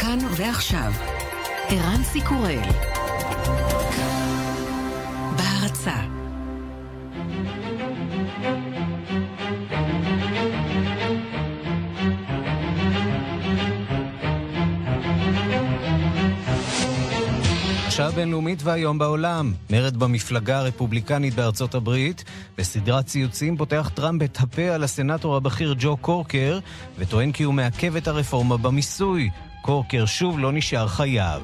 כאן ועכשיו, ערן סיקורל. בהרצה השעה הבינלאומית והיום בעולם. מרד במפלגה הרפובליקנית בארצות הברית. בסדרת ציוצים פותח טראמפ את הפה על הסנטור הבכיר ג'ו קורקר, וטוען כי הוא מעכב את הרפורמה במיסוי. קורקר שוב לא נשאר חייב.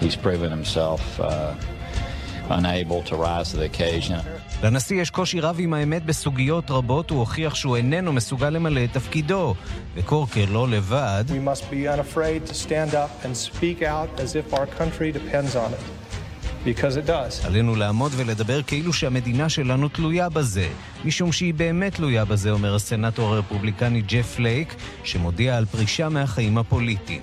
He's proven himself uh, unable to rise to the occasion. לנשיא יש קושי רב עם האמת בסוגיות רבות, הוא הוכיח שהוא איננו מסוגל למלא את תפקידו. וקורקר לא לבד. We must be unafraid to stand up and speak out as if our country depends on it. עלינו לעמוד ולדבר כאילו שהמדינה שלנו תלויה בזה. משום שהיא באמת תלויה בזה, אומר הסנטור הרפובליקני ג'ף לייק, שמודיע על פרישה מהחיים הפוליטיים.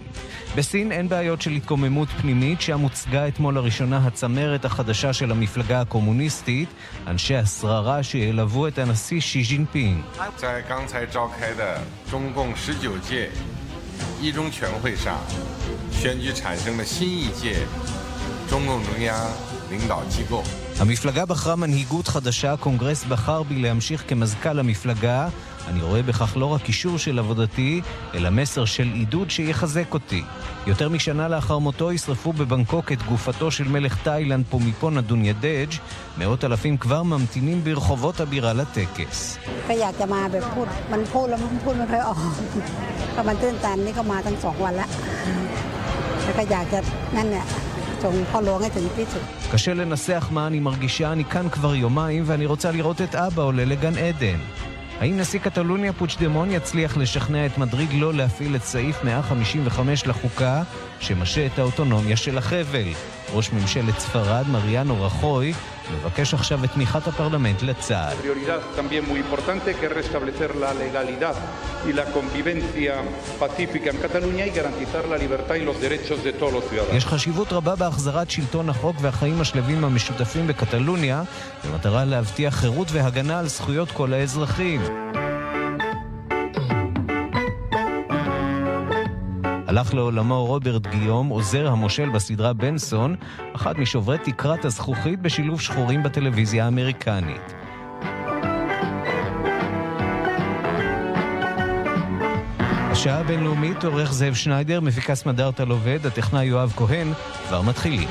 בסין אין בעיות של התקוממות פנימית, שם הוצגה אתמול לראשונה הצמרת החדשה של המפלגה הקומוניסטית, אנשי השררה שילוו את הנשיא שי ז'ינפינג. המפלגה בחרה מנהיגות חדשה, הקונגרס בחר בי להמשיך כמזכ"ל המפלגה, אני רואה בכך לא רק אישור של עבודתי, אלא מסר של עידוד שיחזק אותי. יותר משנה לאחר מותו ישרפו בבנקוק את גופתו של מלך תאילנד פומיפון אדוניידג'. מאות אלפים כבר ממתינים ברחובות הבירה לטקס. ก็อยากจะมาแบบพูด มันพูดแล้วมันพูดไม่ค่อยออก ก็มันตื้นตันนี่ก็มาตั้งสองวันละแล้วก็อยากจะนั่นเนี่ยส่งพ่อหลวงให้ถึงที่สุด קשה לנסח מה אני מרגישה, אני כאן כבר יומיים ואני רוצה לראות את אבא עולה לגן עדן. האם נשיא קטלוניה פוצ'דמון יצליח לשכנע את מדריד לא להפעיל את סעיף 155 לחוקה שמשעה את האוטונומיה של החבל? ראש ממשלת ספרד, מריאנו רחוי, מבקש עכשיו את תמיכת הפרלמנט לצה"ל. יש חשיבות רבה בהחזרת שלטון החוק והחיים השלווים המשותפים בקטלוניה, במטרה להבטיח חירות והגנה על זכויות כל האזרחים. הלך לעולמו רוברט גיום, עוזר המושל בסדרה בנסון, אחד משוברי תקרת הזכוכית בשילוב שחורים בטלוויזיה האמריקנית. השעה הבינלאומית, עורך זאב שניידר, מפיקה סמדר טל עובד, הטכנאי יואב כהן, כבר מתחילים.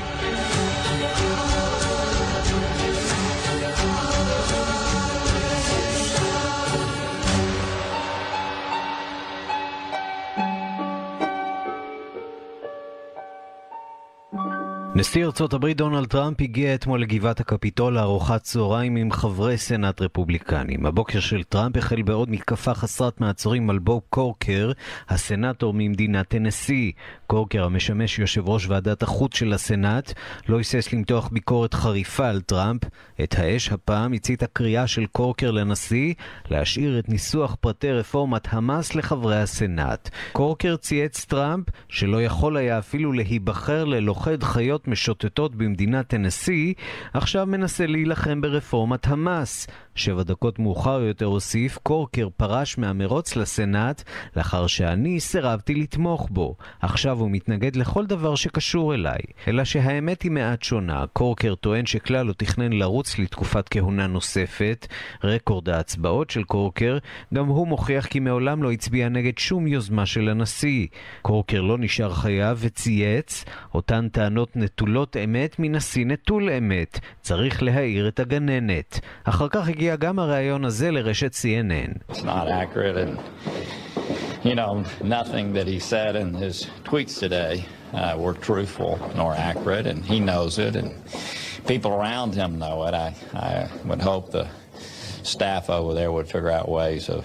נשיא ארצות הברית דונלד טראמפ הגיע אתמול לגבעת הקפיטול לארוחת צהריים עם חברי סנאט רפובליקנים. הבוקר של טראמפ החל בעוד מתקפה חסרת מעצורים על בוב קורקר, הסנאטור ממדינת טנסי. קורקר, המשמש יושב ראש ועדת החוץ של הסנאט, לא היסס למתוח ביקורת חריפה על טראמפ. את האש הפעם הצית הקריאה של קורקר לנשיא להשאיר את ניסוח פרטי רפורמת המס לחברי הסנאט. קורקר צייץ טראמפ שלא יכול היה אפילו להיבחר ללוכד חיות משוטטות במדינת טנסי, עכשיו מנסה להילחם ברפורמת המס. שבע דקות מאוחר יותר הוסיף, קורקר פרש מהמרוץ לסנאט לאחר שאני סירבתי לתמוך בו. עכשיו הוא מתנגד לכל דבר שקשור אליי. אלא שהאמת היא מעט שונה. קורקר טוען שכלל לא תכנן לרוץ לתקופת כהונה נוספת. רקורד ההצבעות של קורקר, גם הוא מוכיח כי מעולם לא הצביע נגד שום יוזמה של הנשיא. קורקר לא נשאר חייב וצייץ, אותן טענות נטולות אמת מנשיא נטול אמת. צריך להעיר את הגננת. אחר כך הגיע גם הריאיון הזה לרשת CNN. Uh, staff over there would figure out ways of.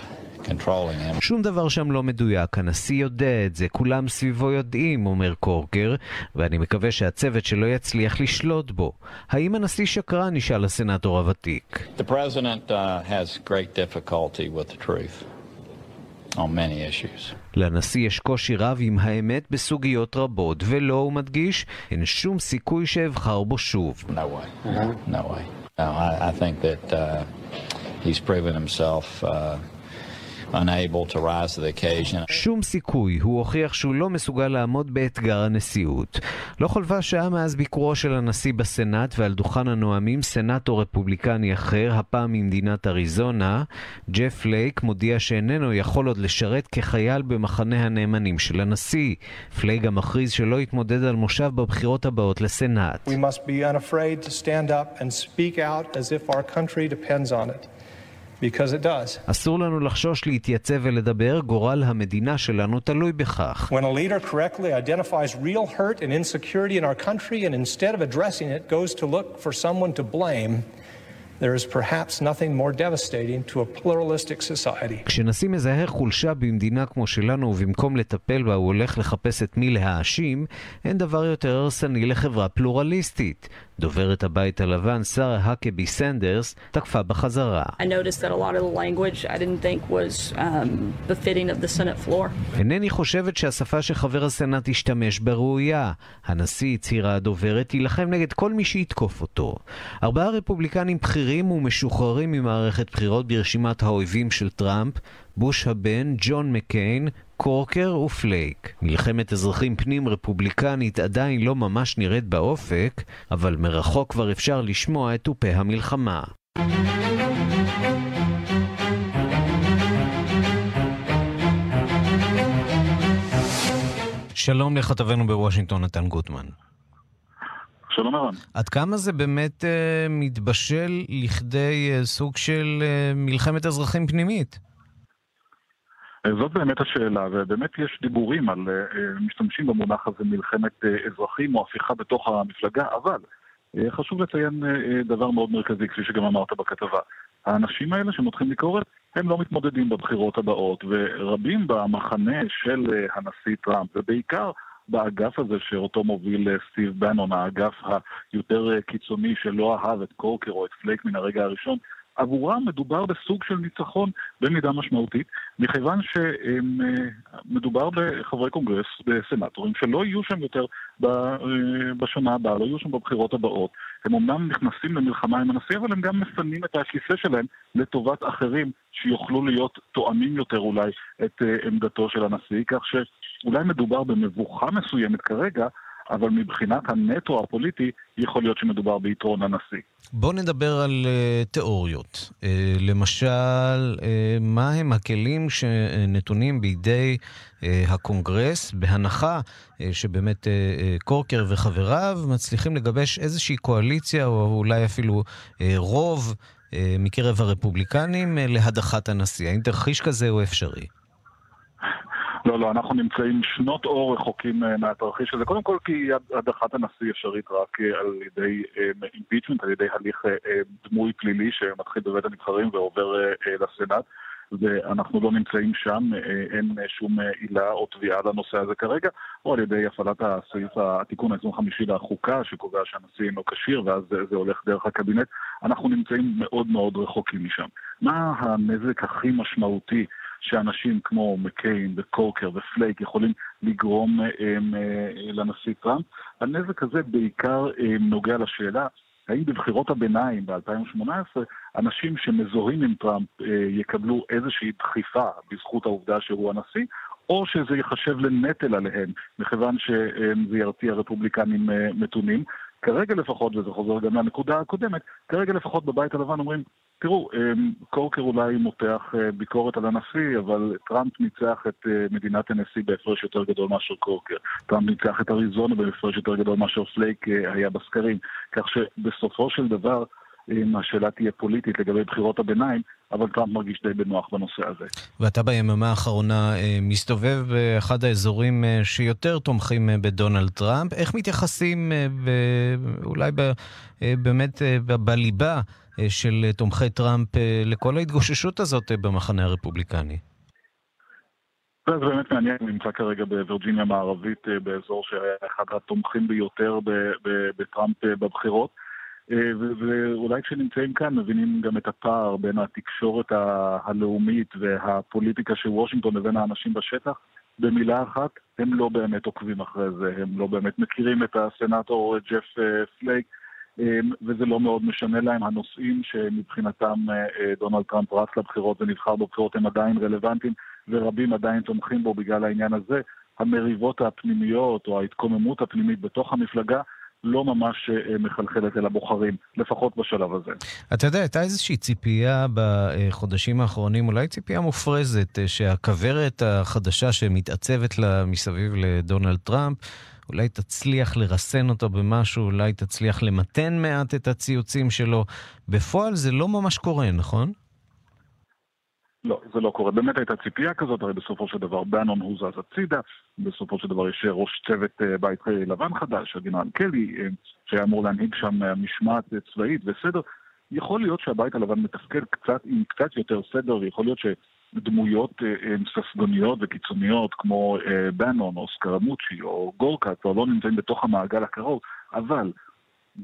שום דבר שם לא מדויק, הנשיא יודע את זה, כולם סביבו יודעים, אומר קורקר, ואני מקווה שהצוות שלו יצליח לשלוט בו. האם הנשיא שקרן? נשאל הסנאטור הוותיק. The president uh, has great difficulty with the truth on many issues. לנשיא יש קושי רב עם האמת בסוגיות רבות, ולא, הוא מדגיש, אין שום סיכוי שאבחר בו שוב. No way. No way. No, I, I think that uh, he's proven himself uh, unable to rise to the occasion. שום סיכוי, הוא הוכיח שהוא לא מסוגל לעמוד באתגר הנשיאות. לא חלפה שעה מאז ביקורו של הנשיא בסנאט ועל דוכן הנואמים סנאטור רפובליקני אחר, הפעם ממדינת אריזונה, ג'ף לייק מודיע שאיננו יכול עוד לשרת כחייל במחנה הנאמנים של הנשיא. פלייק גם מכריז שלא יתמודד על מושב בבחירות הבאות לסנאט. We must be unafraid to stand up and speak out as if our country depends on it. אסור לנו לחשוש להתייצב ולדבר, גורל המדינה שלנו תלוי בכך. When a leader correctly identifies real hurt and insecurity in our country and instead of addressing it goes to look for someone to blame, there is perhaps nothing more devastating to a pluralistic society. כשנשיא מזהה חולשה במדינה כמו שלנו ובמקום לטפל בה הוא הולך לחפש את מי להאשים, אין דבר יותר הרסני לחברה פלורליסטית. דוברת הבית הלבן, שרה האקבי סנדרס, תקפה בחזרה. I noticed that a lot of the language I didn't think was um, befitting of the Senate floor. אינני חושבת שהשפה שחבר הסנאט השתמש בה ראויה. הנשיא, הצהירה הדוברת, יילחם נגד כל מי שיתקוף אותו. ארבעה רפובליקנים בכירים ומשוחררים ממערכת בחירות ברשימת האויבים של טראמפ, בוש הבן, ג'ון מקיין, קורקר ופלייק. מלחמת אזרחים פנים רפובליקנית עדיין לא ממש נראית באופק, אבל מרחוק כבר אפשר לשמוע את תופי המלחמה. שלום לכתבנו בוושינגטון, נתן גוטמן. שלום ערן. עד כמה זה באמת אה, מתבשל לכדי אה, סוג של אה, מלחמת אזרחים פנימית? זאת באמת השאלה, ובאמת יש דיבורים על uh, משתמשים במונח הזה מלחמת uh, אזרחים או הפיכה בתוך המפלגה, אבל חשוב לציין דבר מאוד מרכזי, כפי שגם אמרת בכתבה. האנשים האלה שמותחים ביקורת, הם לא מתמודדים בבחירות הבאות, ורבים במחנה של הנשיא טראמפ, ובעיקר באגף הזה שאותו מוביל סטיב בנון, האגף היותר קיצוני שלא אהב את קורקר או את פלייק מן הרגע הראשון, עבורם מדובר בסוג של ניצחון במידה משמעותית, מכיוון שמדובר בחברי קונגרס, בסנטורים, שלא יהיו שם יותר בשנה הבאה, לא יהיו שם בבחירות הבאות. הם אמנם נכנסים למלחמה עם הנשיא, אבל הם גם מפנים את הכיסא שלהם לטובת אחרים שיוכלו להיות תואמים יותר אולי את עמדתו של הנשיא, כך שאולי מדובר במבוכה מסוימת כרגע, אבל מבחינת הנטו הפוליטי, יכול להיות שמדובר ביתרון הנשיא. בואו נדבר על uh, תיאוריות. Uh, למשל, uh, מה הם הכלים שנתונים בידי uh, הקונגרס, בהנחה uh, שבאמת uh, uh, קורקר וחבריו מצליחים לגבש איזושהי קואליציה, או אולי אפילו uh, רוב uh, מקרב הרפובליקנים uh, להדחת הנשיא. האם תרחיש כזה הוא אפשרי? לא, לא, אנחנו נמצאים שנות אור רחוקים מהתרחיש הזה. קודם כל כי הדחת הנשיא אפשרית רק על ידי impeachment, על ידי הליך דמוי פלילי שמתחיל בבית הנבחרים ועובר לסנאט. ואנחנו לא נמצאים שם, אין שום עילה או תביעה לנושא הזה כרגע, או על ידי הפעלת הסעיף, התיקון ה-25 לחוקה, שקובע שהנשיא אינו כשיר, ואז זה הולך דרך הקבינט. אנחנו נמצאים מאוד מאוד רחוקים משם. מה הנזק הכי משמעותי שאנשים כמו מקיין וקורקר ופלייק יכולים לגרום הם, לנשיא טראמפ. הנזק הזה בעיקר נוגע לשאלה האם בבחירות הביניים ב-2018 אנשים שמזוהים עם טראמפ יקבלו איזושהי דחיפה בזכות העובדה שהוא הנשיא, או שזה ייחשב לנטל עליהם, מכיוון שזה ירתיע רפובליקנים מתונים. כרגע לפחות, וזה חוזר גם לנקודה הקודמת, כרגע לפחות בבית הלבן אומרים, תראו, קורקר אולי מותח ביקורת על הנשיא, אבל טראמפ ניצח את מדינת הנשיא בהפרש יותר גדול מאשר קורקר. טראמפ ניצח את אריזונה בהפרש יותר גדול מאשר פלייק היה בסקרים. כך שבסופו של דבר, השאלה תהיה פוליטית לגבי בחירות הביניים, אבל טראמפ מרגיש די בנוח בנושא הזה. ואתה ביממה האחרונה מסתובב באחד האזורים שיותר תומכים בדונלד טראמפ. איך מתייחסים אולי באמת בליבה של תומכי טראמפ לכל ההתגוששות הזאת במחנה הרפובליקני? זה באמת מעניין, הוא נמצא כרגע בווירג'יניה המערבית, באזור שהיה אחד התומכים ביותר בטראמפ בבחירות. ואולי כשנמצאים כאן מבינים גם את הפער בין התקשורת הלאומית והפוליטיקה של וושינגטון לבין האנשים בשטח. במילה אחת, הם לא באמת עוקבים אחרי זה, הם לא באמת מכירים את הסנאטור ג'ף פלייק, וזה לא מאוד משנה להם. הנושאים שמבחינתם דונלד טראמפ רץ לבחירות ונבחר בבחירות הם עדיין רלוונטיים, ורבים עדיין תומכים בו בגלל העניין הזה. המריבות הפנימיות או ההתקוממות הפנימית בתוך המפלגה לא ממש אה, מחלחלת אל הבוחרים, לפחות בשלב הזה. אתה יודע, הייתה איזושהי ציפייה בחודשים האחרונים, אולי ציפייה מופרזת, אה, שהכוורת החדשה שמתעצבת לה מסביב לדונלד טראמפ, אולי תצליח לרסן אותו במשהו, אולי תצליח למתן מעט את הציוצים שלו. בפועל זה לא ממש קורה, נכון? לא, זה לא קורה. באמת הייתה ציפייה כזאת, הרי בסופו של דבר בנון הוא זז הצידה, בסופו של דבר יש ראש צוות אה, בית לבן חדש, הגנרל קלי, אה, שהיה אמור להנהיג שם אה, משמעת צבאית וסדר. יכול להיות שהבית הלבן מתפקד קצת עם קצת יותר סדר, ויכול להיות שדמויות ססגוניות וקיצוניות כמו בנון או סקרמוצ'י או גורקה כבר לא נמצאים בתוך המעגל הקרוב, אבל,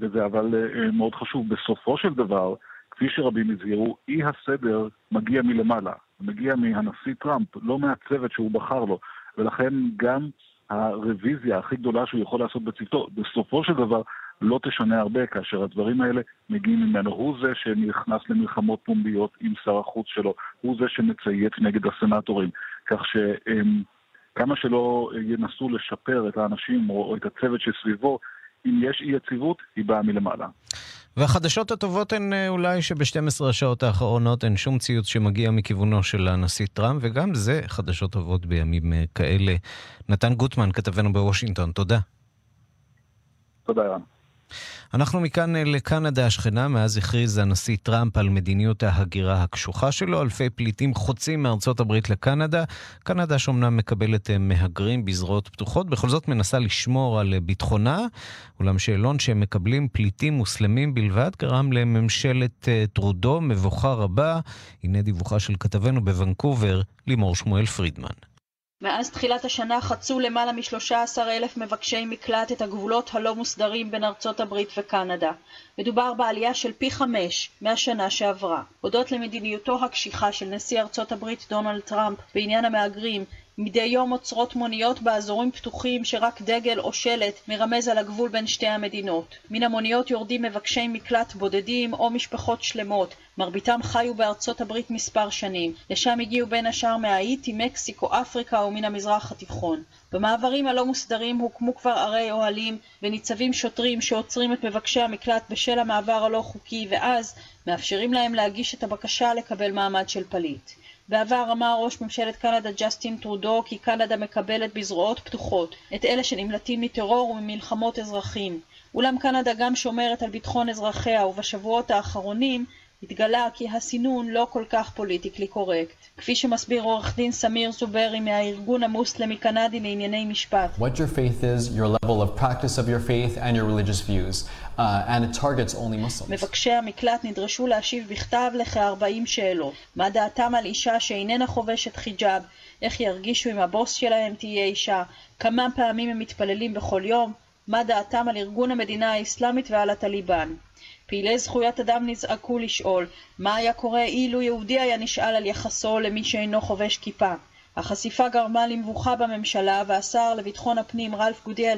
וזה אבל מאוד חשוב, בסופו של דבר, כפי שרבים הזהירו, אי הסדר מגיע מלמעלה, מגיע מהנשיא טראמפ, לא מהצוות שהוא בחר לו, ולכן גם הרוויזיה הכי גדולה שהוא יכול לעשות בצוותו, בסופו של דבר לא תשנה הרבה, כאשר הדברים האלה מגיעים ממנו. הוא זה שנכנס למלחמות פומביות עם שר החוץ שלו, הוא זה שמצייץ נגד הסנטורים, כך שכמה שלא ינסו לשפר את האנשים או את הצוות שסביבו, אם יש אי יציבות, היא באה מלמעלה. והחדשות הטובות הן אה, אולי שב-12 השעות האחרונות אין שום ציוץ שמגיע מכיוונו של הנשיא טראמפ, וגם זה חדשות טובות בימים אה, כאלה. נתן גוטמן, כתבנו בוושינגטון, תודה. תודה, ירן. אנחנו מכאן אה, לקנדה השכנה, מאז הכריז הנשיא טראמפ על מדיניות ההגירה הקשוחה שלו. אלפי פליטים חוצים מארצות הברית לקנדה. קנדה שאומנם מקבלת אה, מהגרים בזרועות פתוחות, בכל זאת מנסה לשמור על אה, ביטחונה. אולם שאלון שהם מקבלים פליטים מוסלמים בלבד גרם לממשלת טרודו מבוכה רבה. הנה דיווחה של כתבנו בוונקובר, לימור שמואל פרידמן. מאז תחילת השנה חצו למעלה מ-13 אלף מבקשי מקלט את הגבולות הלא מוסדרים בין ארצות הברית וקנדה. מדובר בעלייה של פי חמש מהשנה שעברה. הודות למדיניותו הקשיחה של נשיא ארצות הברית דונלד טראמפ בעניין המהגרים, מדי יום עוצרות מוניות באזורים פתוחים שרק דגל או שלט מרמז על הגבול בין שתי המדינות. מן המוניות יורדים מבקשי מקלט בודדים או משפחות שלמות, מרביתם חיו בארצות הברית מספר שנים. לשם הגיעו בין השאר מהאיטי, מקסיקו, אפריקה ומן המזרח התיכון. במעברים הלא מוסדרים הוקמו כבר ערי אוהלים וניצבים שוטרים שעוצרים את מבקשי המקלט בשל המעבר הלא חוקי ואז מאפשרים להם להגיש את הבקשה לקבל מעמד של פליט. בעבר אמר ראש ממשלת קנדה ג'סטין טרודו כי קנדה מקבלת בזרועות פתוחות את אלה שנמלטים מטרור וממלחמות אזרחים. אולם קנדה גם שומרת על ביטחון אזרחיה ובשבועות האחרונים התגלה כי הסינון לא כל כך politically correct. כפי שמסביר עורך דין סמיר זוברי מהארגון המוסלמי-קנדי לענייני משפט. What your faith is, your level of practice of your faith and your religious views. Uh, and it targets only Muslims. מבקשי המקלט נדרשו להשיב בכתב לכ-40 שאלות. מה דעתם על אישה שאיננה חובשת חיג'אב? איך ירגישו אם הבוס שלהם תהיה אישה? כמה פעמים הם מתפללים בכל יום? מה דעתם על ארגון המדינה האסלאמית ועל הטליבן? פעילי זכויות אדם נזעקו לשאול מה היה קורה אילו יהודי היה נשאל על יחסו למי שאינו חובש כיפה. החשיפה גרמה למבוכה בממשלה והשר לביטחון הפנים רלף גודיאל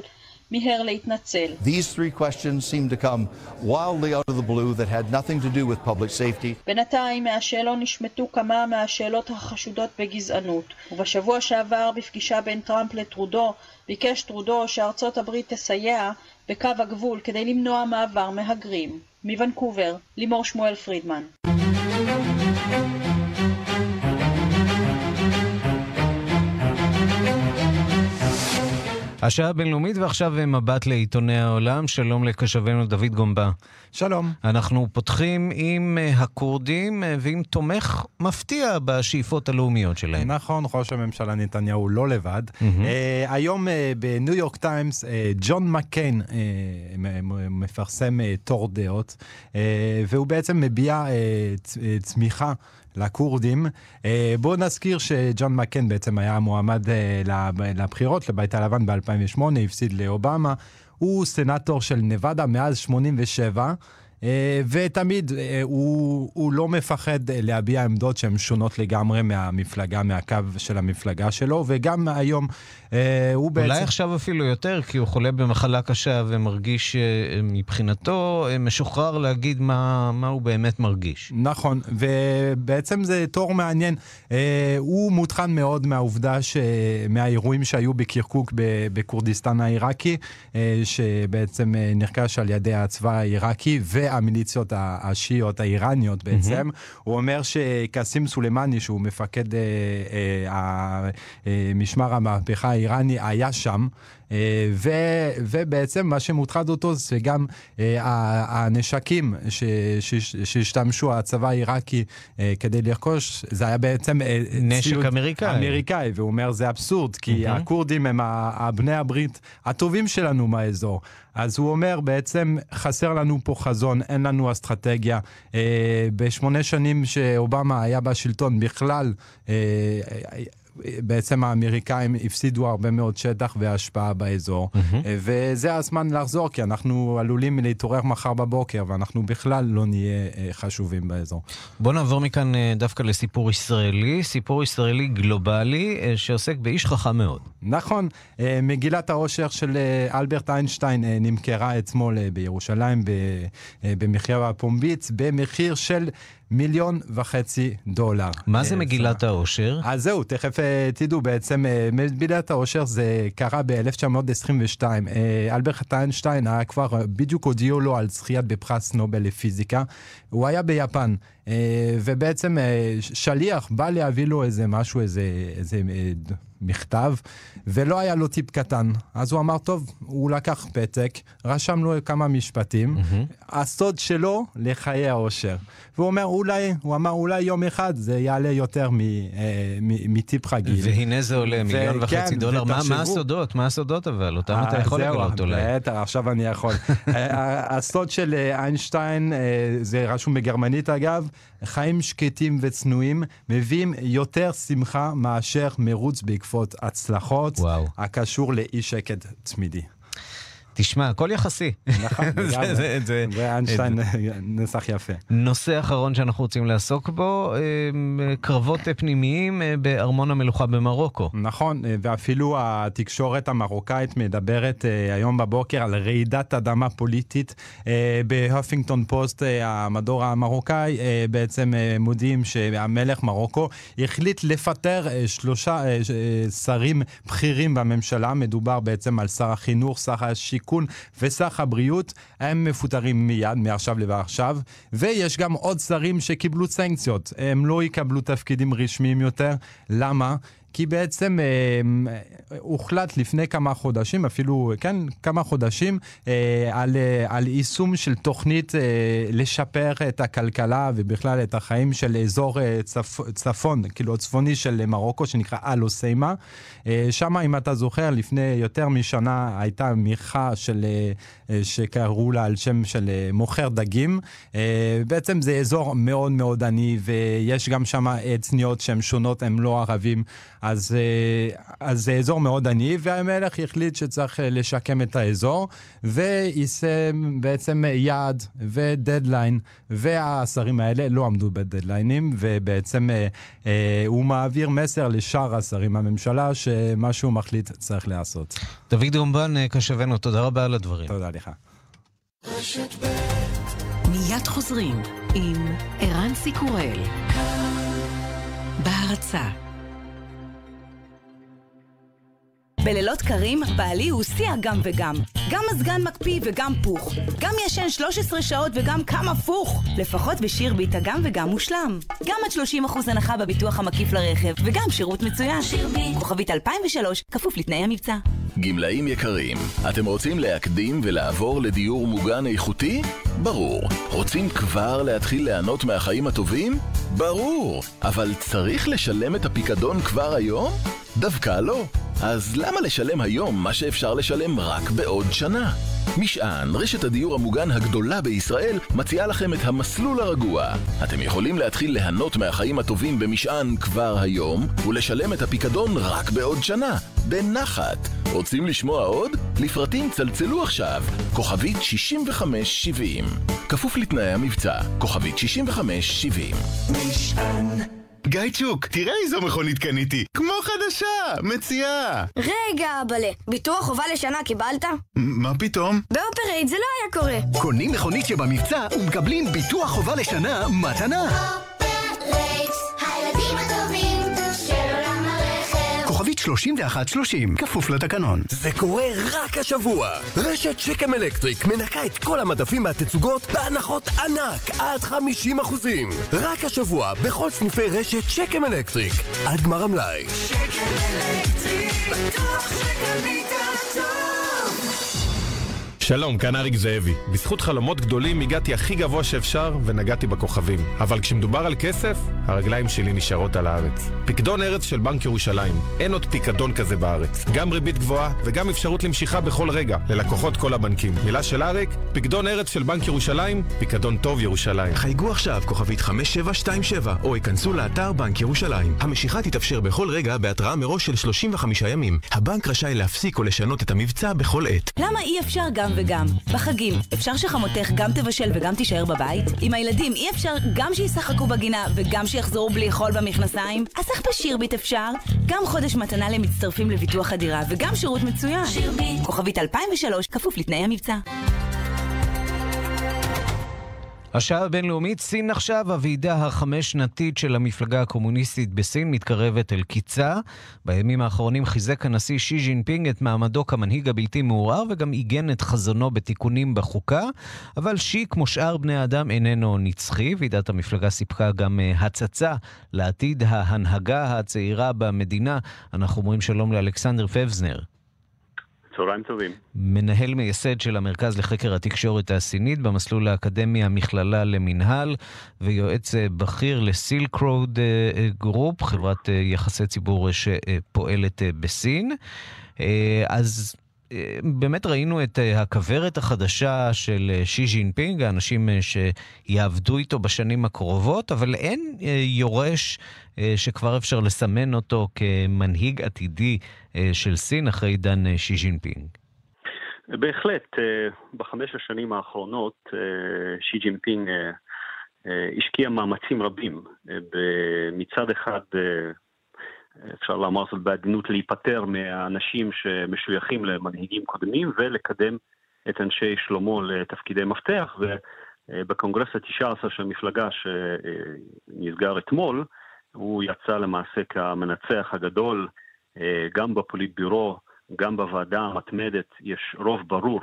מיהר להתנצל. These three questions seem to come wildly out of the blue that had nothing to do with public safety. בינתיים מהשאלון נשמטו כמה מהשאלות החשודות בגזענות, ובשבוע שעבר בפגישה בין טראמפ לטרודו ביקש טרודו שארצות הברית תסייע בקו הגבול כדי למנוע מעבר מהגרים. מוונקובר, לימור שמואל פרידמן. השעה הבינלאומית ועכשיו מבט לעיתוני העולם. שלום לקשבנו דוד גומבה. שלום. אנחנו פותחים עם אה, הכורדים אה, ועם תומך מפתיע בשאיפות הלאומיות שלהם. נכון, ראש הממשלה נתניהו לא לבד. Mm-hmm. היום בניו יורק טיימס, ג'ון מקיין מפרסם תור דעות, והוא בעצם מביע צמיחה לכורדים. אה, בואו נזכיר שג'ון מקן בעצם היה מועמד אה, לבחירות לבית הלבן ב-2008, הפסיד לאובמה. הוא סנאטור של נבדה מאז 87. אה, ותמיד אה, הוא, הוא לא מפחד להביע עמדות שהן שונות לגמרי מהמפלגה, מהקו של המפלגה שלו, וגם היום הוא בעצם... אולי עכשיו אפילו יותר, כי הוא חולה במחלה קשה ומרגיש מבחינתו משוחרר להגיד מה, מה הוא באמת מרגיש. נכון, ובעצם זה תור מעניין. הוא מותחן מאוד מהעובדה, ש... מהאירועים שהיו בקירקוק בכורדיסטן העיראקי, שבעצם נרכש על ידי הצבא העיראקי והמיליציות השיעיות האיראניות בעצם. Mm-hmm. הוא אומר שקאסים סולימני, שהוא מפקד אה, אה, אה, משמר המהפכה האיראני, היה שם. אה, ו, ובעצם מה שמוטרד אותו זה גם אה, הנשקים שהשתמשו הצבא העיראקי אה, כדי לרכוש, זה היה בעצם נשק אמריקאי. אמריקאי, והוא אומר זה אבסורד, כי mm-hmm. הכורדים הם בני הברית הטובים שלנו מהאזור. אז הוא אומר, בעצם חסר לנו פה חזון, אין לנו אסטרטגיה. אה, בשמונה שנים שאובמה היה בשלטון בכלל, אה, בעצם האמריקאים הפסידו הרבה מאוד שטח והשפעה באזור, mm-hmm. וזה הזמן לחזור, כי אנחנו עלולים להתעורר מחר בבוקר, ואנחנו בכלל לא נהיה אה, חשובים באזור. בוא נעבור מכאן אה, דווקא לסיפור ישראלי, סיפור ישראלי גלובלי שעוסק באיש חכם מאוד. נכון, מגילת העושר של אלברט איינשטיין נמכרה אתמול בירושלים במחיר הפומבית במחיר של מיליון וחצי דולר. מה זה מגילת העושר? אז זהו, תכף אה, תדעו, בעצם אה, מגילת העושר זה קרה ב-1922. אה, אלברט איינשטיין היה כבר, בדיוק הודיעו לו על זכיית בפרס נובל לפיזיקה. הוא היה ביפן, ובעצם שליח בא להביא לו איזה משהו, איזה, איזה מכתב, ולא היה לו טיפ קטן. אז הוא אמר, טוב, הוא לקח פתק, רשם לו כמה משפטים, mm-hmm. הסוד שלו לחיי העושר. והוא אומר, אולי, הוא אמר, אולי יום אחד זה יעלה יותר אה, מטיפ רגיל. והנה זה עולה מיליון וחצי כן, דולר. מה, מה הסודות? מה הסודות אבל? אותם אתה יכול לגלות אולי. בטח, עכשיו אני יכול. אה, הסוד של אה, איינשטיין, זה רשום בגרמנית אגב, חיים שקטים וצנועים מביאים יותר שמחה מאשר מרוץ בעקבות הצלחות, וואו. הקשור לאי שקט תמידי. תשמע, הכל יחסי. נכון, לגמרי. ואיינשטיין נסח יפה. נושא אחרון שאנחנו רוצים לעסוק בו, אמ, קרבות פנימיים אה, בארמון המלוכה במרוקו. נכון, אה, ואפילו התקשורת המרוקאית מדברת אה, היום בבוקר על רעידת אדמה פוליטית. בהפינגטון פוסט, המדור המרוקאי, בעצם מודיעים שהמלך מרוקו החליט לפטר שלושה שרים בכירים בממשלה. מדובר בעצם על שר החינוך, שר השיכון. השיכון וסך הבריאות, הם מפוטרים מיד, מעכשיו לעכשיו, ויש גם עוד שרים שקיבלו סנקציות. הם לא יקבלו תפקידים רשמיים יותר. למה? כי בעצם אה, הוחלט לפני כמה חודשים, אפילו, כן, כמה חודשים, אה, על, אה, על יישום של תוכנית אה, לשפר את הכלכלה ובכלל את החיים של אזור אה, צפ, צפון, כאילו צפוני של מרוקו, שנקרא אלו-סיימה. אה, שם, אם אתה זוכר, לפני יותר משנה הייתה מיכה של, אה, אה, שקראו לה על שם של אה, מוכר דגים. אה, בעצם זה אזור מאוד מאוד עני, ויש גם שם אתניות שהן שונות, הן לא ערבים. אז, אה, אז זה אזור מאוד עני, והמלך החליט שצריך אה, לשקם את האזור, ויישם בעצם יעד ודדליין, והשרים האלה לא עמדו בדדליינים, ובעצם אה, אה, הוא מעביר מסר לשאר השרים בממשלה, שמה שהוא מחליט צריך לעשות. דוד רומבן, קשבנו, תודה רבה על הדברים. תודה לך. מיד חוזרים עם ערן סיקורל. בהרצה בלילות קרים, בעלי הוא שיא הגם וגם. גם מזגן מקפיא וגם פוך. גם ישן 13 שעות וגם קם הפוך. לפחות בשירביט הגם וגם מושלם. גם עד 30% הנחה בביטוח המקיף לרכב, וגם שירות מצוין. שירביט. כוכבית 2003, כפוף לתנאי המבצע. גמלאים יקרים, אתם רוצים להקדים ולעבור לדיור מוגן איכותי? ברור. רוצים כבר להתחיל ליהנות מהחיים הטובים? ברור. אבל צריך לשלם את הפיקדון כבר היום? דווקא לא. אז למה לשלם היום מה שאפשר לשלם רק בעוד שנה? משען, רשת הדיור המוגן הגדולה בישראל, מציעה לכם את המסלול הרגוע. אתם יכולים להתחיל ליהנות מהחיים הטובים במשען כבר היום, ולשלם את הפיקדון רק בעוד שנה, בנחת. רוצים לשמוע עוד? לפרטים צלצלו עכשיו, כוכבית 6570. כפוף לתנאי המבצע. כוכבית 6570. משען. גיא צ'וק, תראה איזו מכונית קניתי, כמו חדשה, מציעה. רגע, אבאלה, ביטוח חובה לשנה קיבלת? מה פתאום? באופרייט זה לא היה קורה. קונים מכונית שבמבצע ומקבלים ביטוח חובה לשנה מתנה. 3130, כפוף לתקנון. זה קורה רק השבוע. רשת שקם אלקטריק מנקה את כל המדפים מהתצוגות בהנחות ענק עד 50 אחוזים. רק השבוע בכל סניפי רשת שקם אלקטריק. עד גמר המלאי. שקם אלקטריק, בטוח שקנית. שלום, כאן אריק זאבי. בזכות חלומות גדולים הגעתי הכי גבוה שאפשר ונגעתי בכוכבים. אבל כשמדובר על כסף, הרגליים שלי נשארות על הארץ. פקדון ארץ של בנק ירושלים. אין עוד פיקדון כזה בארץ. גם ריבית גבוהה וגם אפשרות למשיכה בכל רגע, ללקוחות כל הבנקים. מילה של אריק, פקדון ארץ של בנק ירושלים, פיקדון טוב ירושלים. חייגו עכשיו כוכבית 5727 או ייכנסו לאתר בנק ירושלים. המשיכה תתאפשר בכל רגע בהתראה מראש של 35 ימים. הבנק רשאי להפסיק או לשנות את המבצע בכל עת. למה אי אפשר גם וגם? בחגים, אפשר שחמותך גם תבשל וגם תישאר בבית? עם הילדים אי אפשר גם שישחקו בגינה וגם שיחזרו בלי חול במכנסיים? אז איך בשירביט אפשר? גם חודש מתנה למצטרפים לביטוח הדירה וגם שירות מצוין. שירביט. כוכבית 2003, כפוף לתנאי המבצע. השעה הבינלאומית, סין עכשיו, הוועידה החמש-שנתית של המפלגה הקומוניסטית בסין מתקרבת אל קיצה. בימים האחרונים חיזק הנשיא שי ז'ינפינג את מעמדו כמנהיג הבלתי מעורער וגם עיגן את חזונו בתיקונים בחוקה, אבל שי, כמו שאר בני האדם, איננו נצחי. ועידת המפלגה סיפקה גם uh, הצצה לעתיד ההנהגה הצעירה במדינה. אנחנו אומרים שלום לאלכסנדר פבזנר. צהריים טובים. מנהל מייסד של המרכז לחקר התקשורת הסינית במסלול האקדמי המכללה למינהל ויועץ בכיר ל Silk Road Group, חברת יחסי ציבור שפועלת בסין. אז באמת ראינו את הכוורת החדשה של שי ז'ינפינג, האנשים שיעבדו איתו בשנים הקרובות, אבל אין יורש שכבר אפשר לסמן אותו כמנהיג עתידי של סין אחרי עידן שי ז'ינפינג. בהחלט, בחמש השנים האחרונות שי ג'ינפינג השקיע מאמצים רבים. מצד אחד אפשר לומר זאת בעדינות, להיפטר מהאנשים שמשויכים למנהיגים קודמים ולקדם את אנשי שלומו לתפקידי מפתח. ובקונגרס ה-19 של המפלגה שנסגר אתמול, הוא יצא למעשה כמנצח הגדול גם בפוליטביורו, גם בוועדה המתמדת, יש רוב ברור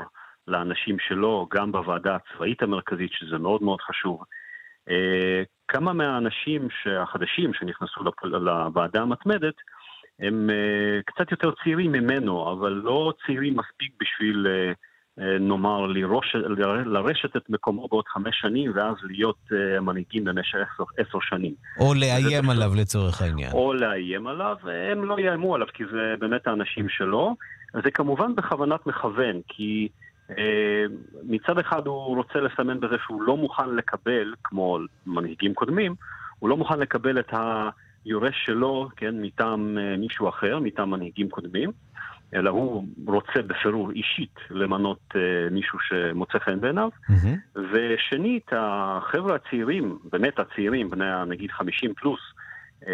לאנשים שלו, גם בוועדה הצבאית המרכזית, שזה מאוד מאוד חשוב. כמה מהאנשים החדשים שנכנסו לוועדה המתמדת הם קצת יותר צעירים ממנו, אבל לא צעירים מספיק בשביל, נאמר, לראש, לרשת את מקומו בעוד חמש שנים ואז להיות מנהיגים במשך עשר, עשר שנים. או לאיים עליו לצורך העניין. או לאיים עליו, הם לא יאיימו עליו כי זה באמת האנשים שלו. זה כמובן בכוונת מכוון, כי... מצד אחד הוא רוצה לסמן בזה שהוא לא מוכן לקבל, כמו מנהיגים קודמים, הוא לא מוכן לקבל את היורש שלו, כן, מטעם מישהו אחר, מטעם מנהיגים קודמים, אלא הוא רוצה בפירור אישית למנות מישהו שמוצא חן בעיניו. Mm-hmm. ושנית, החבר'ה הצעירים, באמת הצעירים, בני נגיד 50 פלוס,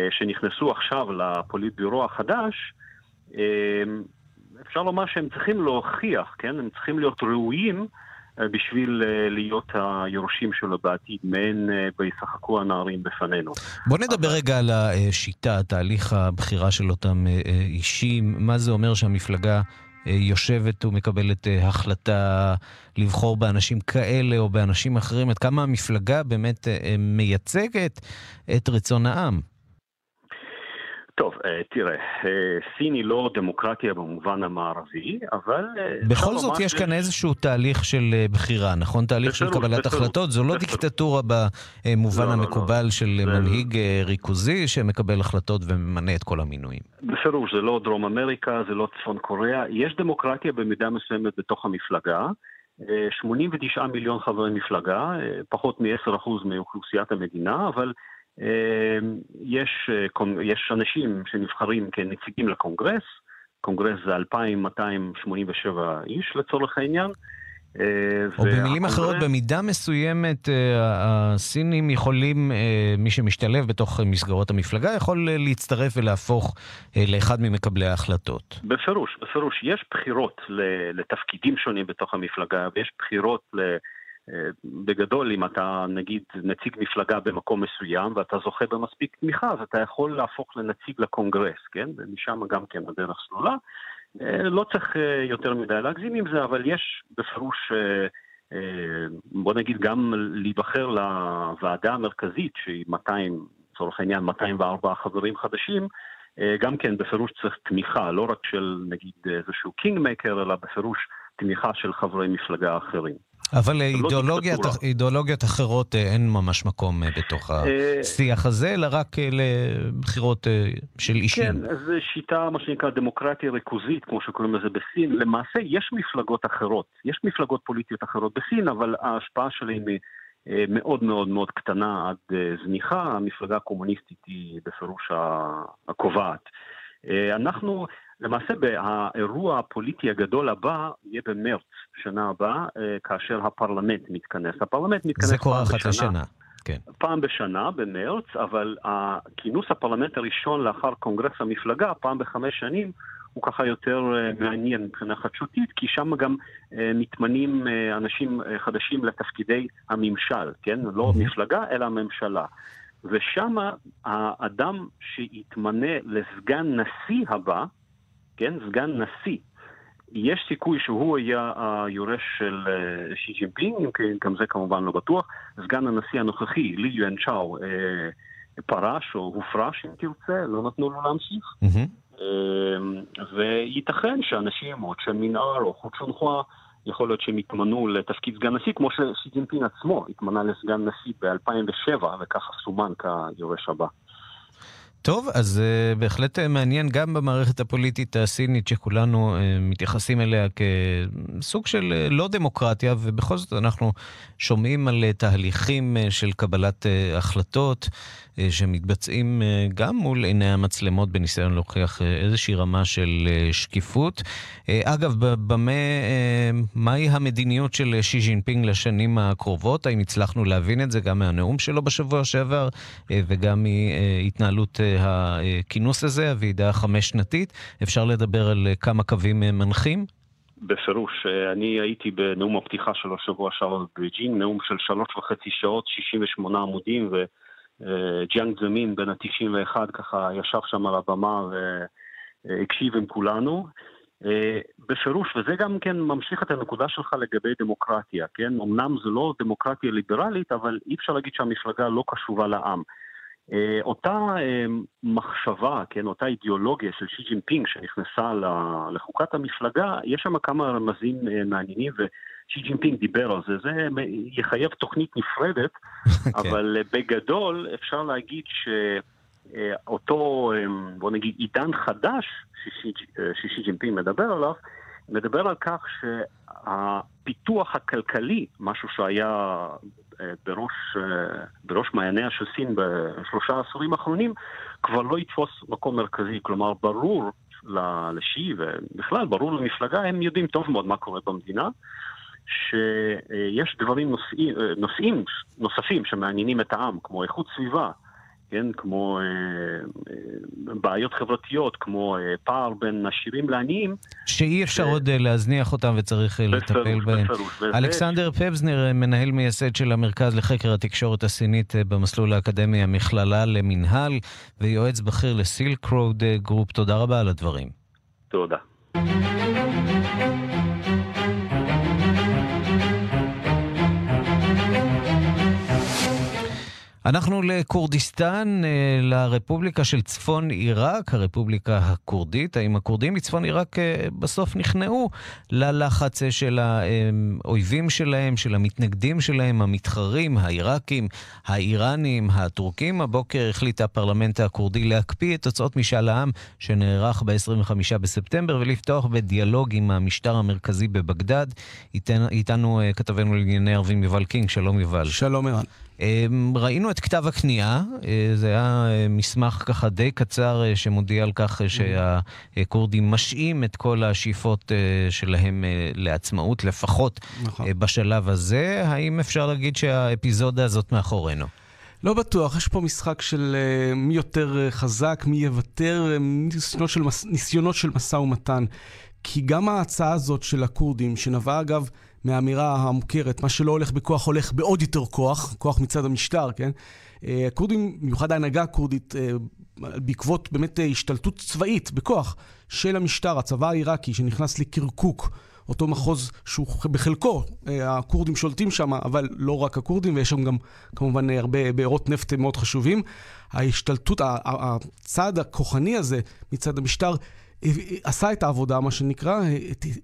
שנכנסו עכשיו לפוליטביורו החדש, אפשר לומר שהם צריכים להוכיח, כן? הם צריכים להיות ראויים בשביל להיות היורשים שלו בעתיד, מעין וישחקו הנערים בפנינו. בוא נדבר אבל... רגע על השיטה, תהליך הבחירה של אותם אישים. מה זה אומר שהמפלגה יושבת ומקבלת החלטה לבחור באנשים כאלה או באנשים אחרים? עד כמה המפלגה באמת מייצגת את רצון העם? טוב, תראה, סין היא לא דמוקרטיה במובן המערבי, אבל... בכל זאת יש כאן איזשהו תהליך של בחירה, נכון? תהליך של קבלת החלטות. זו לא דיקטטורה במובן המקובל של מנהיג ריכוזי שמקבל החלטות וממנה את כל המינויים. בפירוש, זה לא דרום אמריקה, זה לא צפון קוריאה. יש דמוקרטיה במידה מסוימת בתוך המפלגה. 89 מיליון חברי מפלגה, פחות מ-10% מאוכלוסיית המדינה, אבל יש, יש אנשים שנבחרים כנציגים לקונגרס, קונגרס זה 2,287 איש לצורך העניין, אה, או במילים אחרות, במידה מסוימת אה, הסינים יכולים, אה, מי שמשתלב בתוך מסגרות המפלגה, יכול אה, להצטרף ולהפוך אה, לאחד ממקבלי ההחלטות. בפירוש, בפירוש. יש בחירות לתפקידים שונים בתוך המפלגה, ויש בחירות ל... בגדול, אם אתה נגיד נציג מפלגה במקום מסוים ואתה זוכה במספיק תמיכה, אז אתה יכול להפוך לנציג לקונגרס, כן? ומשם גם כן הדרך סלולה. אה, לא צריך אה, יותר מדי להגזים עם זה, אבל יש בפירוש, אה, בוא נגיד, גם להיבחר לוועדה המרכזית, שהיא 200, לצורך העניין 204 חברים חדשים, גם כן בפירוש צריך תמיכה, לא רק של נגיד איזשהו king maker, אלא בפירוש תמיכה של חברי מפלגה אחרים. אבל לא לאידיאולוגיות, דיקטטורה. אידיאולוגיות אחרות אה, אין ממש מקום אה, בתוך אה, השיח הזה, אלא רק אה, לבחירות אה, של אישים. כן, זו שיטה, מה שנקרא, דמוקרטיה ריכוזית, כמו שקוראים לזה בסין. למעשה, יש מפלגות אחרות, יש מפלגות פוליטיות אחרות בסין, אבל ההשפעה שלהן היא אה, מאוד מאוד מאוד קטנה עד אה, זניחה. המפלגה הקומוניסטית היא בפירוש הקובעת. אה, אנחנו, למעשה, האירוע הפוליטי הגדול הבא יהיה במרץ שנה הבאה, אה, כאשר הפרלמנט מתכנס. הפרלמנט מתכנס זה קורה פעם אחת בשנה. לשנה. כן. פעם בשנה, במרץ, אבל הכינוס הפרלמנט הראשון לאחר קונגרס המפלגה, פעם בחמש שנים, הוא ככה יותר אה, מעניין מבחינה חדשותית, כי שם גם אה, מתמנים אנשים חדשים לתפקידי הממשל, כן? לא מפלגה, אלא הממשלה. ושם האדם שיתמנה לסגן נשיא הבא, כן? סגן נשיא, יש סיכוי שהוא יהיה היורש של אה, שי ג'ינפינג, אם כן, גם זה כמובן לא בטוח. סגן הנשיא הנוכחי, לי יואן צ'או, אה, פרש או הופרש אם תרצה, לא נתנו לו להמשיך. אה, וייתכן שאנשים, או צ'ן מינאר או חו צ'ון חואה, יכול להיות שהם יתמנו לתפקיד סגן נשיא, כמו ששי ג'ינפינג עצמו התמנה לסגן נשיא ב-2007, וככה סומן כיורש הבא. טוב, אז אה, בהחלט אה, מעניין גם במערכת הפוליטית הסינית שכולנו אה, מתייחסים אליה כסוג של אה, לא דמוקרטיה, ובכל זאת אנחנו שומעים על אה, תהליכים אה, של קבלת אה, החלטות אה, שמתבצעים אה, גם מול עיני המצלמות בניסיון להוכיח uh, איזושהי רמה של אה, שקיפות. אה, אגב, במה, אה, מהי המדיניות של אה, שי ז'ינפינג לשנים הקרובות? האם הצלחנו להבין את זה גם מהנאום שלו בשבוע שעבר אה, וגם מהתנהלות אה, הכינוס הזה, הוועידה החמש-שנתית? אפשר לדבר על כמה קווים מנחים? בפירוש, אני הייתי בנאום הפתיחה של השבוע שעבר בבייג'ינג, נאום של שלוש וחצי שעות, 68 עמודים, וג'יאנג זמין בן ה-91 ככה ישב שם על הבמה והקשיב עם כולנו. בפירוש, וזה גם כן ממשיך את הנקודה שלך לגבי דמוקרטיה, כן? אמנם זו לא דמוקרטיה ליברלית, אבל אי אפשר להגיד שהמפלגה לא קשובה לעם. אה, אותה אה, מחשבה, כן, אותה אידיאולוגיה של שי ג'ינפינג שנכנסה לחוקת המפלגה, יש שם כמה רמזים אה, מעניינים ושי ג'ינפינג דיבר על זה. זה יחייב תוכנית נפרדת, אבל אה, בגדול אפשר להגיד שאותו, בוא נגיד, עידן חדש ששי ג'ינפינג מדבר עליו, מדבר על כך שהפיתוח הכלכלי, משהו שהיה בראש, אה, בראש מעייניה של סין בשלושה העשורים האחרונים, כבר לא יתפוס מקום מרכזי. כלומר, ברור ל- לשי ובכלל ברור למפלגה, הם יודעים טוב מאוד מה קורה במדינה, שיש דברים נושאים, אה, נושאים נוספים שמעניינים את העם, כמו איכות סביבה, כן, כמו אה, אה, בעיות חברתיות, כמו אה, פער בין עשירים לעניים, שאי אפשר עוד אה, להזניח אותם וצריך אה, לטפל בפירוש, בהם. בפירוש, וזה- אלכסנדר פבזנר, אה, מנהל מייסד של המרכז לחקר התקשורת הסינית אה, במסלול האקדמי המכללה למינהל ויועץ בכיר ל Silk Road אה, Group, תודה רבה על הדברים. תודה. אנחנו לכורדיסטן, אה, לרפובליקה של צפון עיראק, הרפובליקה הכורדית. האם הכורדים מצפון עיראק אה, בסוף נכנעו ללחץ אה, של האויבים שלהם, של המתנגדים שלהם, המתחרים, העיראקים, האיראנים, הטורקים? הבוקר החליט הפרלמנט הכורדי להקפיא את תוצאות משאל העם שנערך ב-25 בספטמבר ולפתוח בדיאלוג עם המשטר המרכזי בבגדד. איתנו כתבנו לענייני ערבים יובל קינג, שלום יובל. שלום ערן. אמ, ראינו את כתב הכניעה, אה, זה היה אה, מסמך ככה די קצר אה, שמודיע על כך אה, שהכורדים משעים את כל השאיפות שלהם לעצמאות, לפחות נכון. בשלב הזה. האם אפשר להגיד שהאפיזודה הזאת מאחורינו? לא בטוח, יש פה משחק של uh, מי יותר חזק, מי יוותר, ניסיונות של, מס, ניסיונות של משא ומתן. כי גם ההצעה הזאת של הכורדים, שנבעה אגב מהאמירה המוכרת, מה שלא הולך בכוח הולך בעוד יותר כוח, כוח מצד המשטר, כן? Uh, הכורדים, במיוחד ההנהגה הכורדית, uh, בעקבות באמת uh, השתלטות צבאית בכוח של המשטר, הצבא העיראקי, שנכנס לקרקוק. אותו מחוז שהוא בחלקו, אה, הכורדים שולטים שם, אבל לא רק הכורדים, ויש שם גם כמובן אה, הרבה בארות נפט מאוד חשובים. ההשתלטות, הצעד הכוחני הזה מצד המשטר אה, עשה את העבודה, מה שנקרא,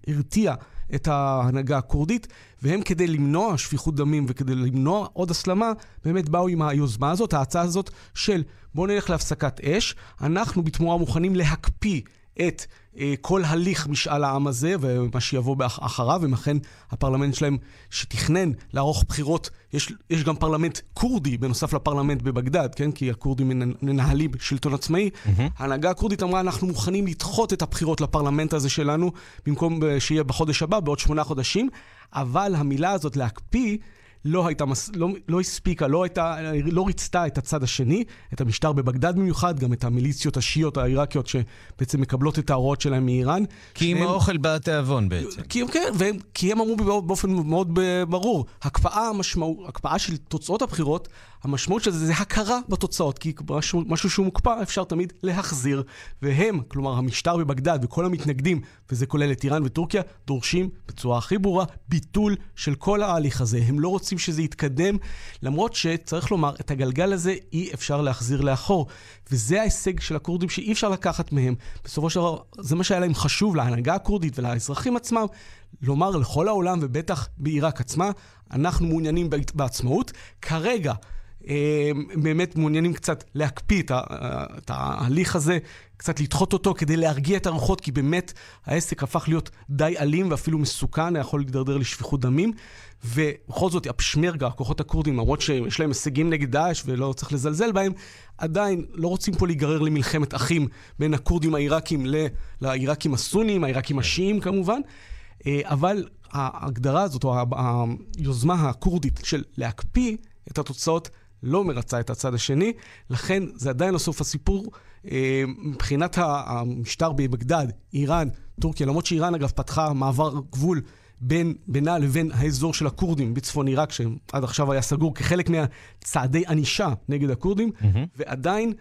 הרתיע את ההנהגה הכורדית, והם כדי למנוע שפיכות דמים וכדי למנוע עוד הסלמה, באמת באו עם היוזמה הזאת, ההצעה הזאת של בואו נלך להפסקת אש, אנחנו בתמורה מוכנים להקפיא את אה, כל הליך משאל העם הזה ומה שיבוא באח- אחריו, אם אכן הפרלמנט שלהם שתכנן לערוך בחירות, יש, יש גם פרלמנט כורדי בנוסף לפרלמנט בבגדד, כן? כי הכורדים מנ- מנהלים שלטון עצמאי. ההנהגה הכורדית אמרה, אנחנו מוכנים לדחות את הבחירות לפרלמנט הזה שלנו, במקום אה, שיהיה בחודש הבא, בעוד שמונה חודשים, אבל המילה הזאת להקפיא, לא הייתה, מס... לא, לא הספיקה, לא, הייתה, לא ריצתה את הצד השני, את המשטר בבגדד במיוחד, גם את המיליציות השיעיות העיראקיות שבעצם מקבלות את ההוראות שלהם מאיראן. כי עם שניהם- האוכל בא התיאבון בעצם. כי הם, כן, והם, כי הם אמרו בא- באופן מאוד ברור, הקפאה, המשמעות, הקפאה של תוצאות הבחירות, המשמעות של זה זה הכרה בתוצאות, כי משהו, משהו שהוא מוקפא אפשר תמיד להחזיר, והם, כלומר המשטר בבגדד וכל המתנגדים, וזה כולל את איראן וטורקיה, דורשים בצורה הכי ברורה ביטול של כל ההליך הזה. הם לא רוצים שזה יתקדם, למרות שצריך לומר, את הגלגל הזה אי אפשר להחזיר לאחור. וזה ההישג של הכורדים שאי אפשר לקחת מהם. בסופו של דבר, זה מה שהיה להם חשוב להנהגה הכורדית ולאזרחים עצמם, לומר לכל העולם, ובטח בעיראק עצמה, אנחנו מעוניינים בעצמאות. כרגע, באמת מעוניינים קצת להקפיא את, ה, את ההליך הזה, קצת לדחות אותו כדי להרגיע את הרוחות, כי באמת העסק הפך להיות די אלים ואפילו מסוכן, היה יכול להידרדר לשפיכות דמים. ובכל זאת, הפשמרגה, הכוחות הכורדים, למרות שיש להם הישגים נגד דאעש ולא צריך לזלזל בהם, עדיין לא רוצים פה להיגרר למלחמת אחים בין הכורדים העיראקים לעיראקים הסונים, העיראקים השיעים כמובן. אה, אבל ההגדרה הזאת, או היוזמה הכורדית של להקפיא את התוצאות, לא מרצה את הצד השני, לכן זה עדיין לא סוף הסיפור. אה, מבחינת המשטר בבגדד, איראן, טורקיה, למרות שאיראן אגב פתחה מעבר גבול בין, בינה לבין האזור של הכורדים בצפון עיראק, שעד עכשיו היה סגור כחלק מהצעדי ענישה נגד הכורדים, ועדיין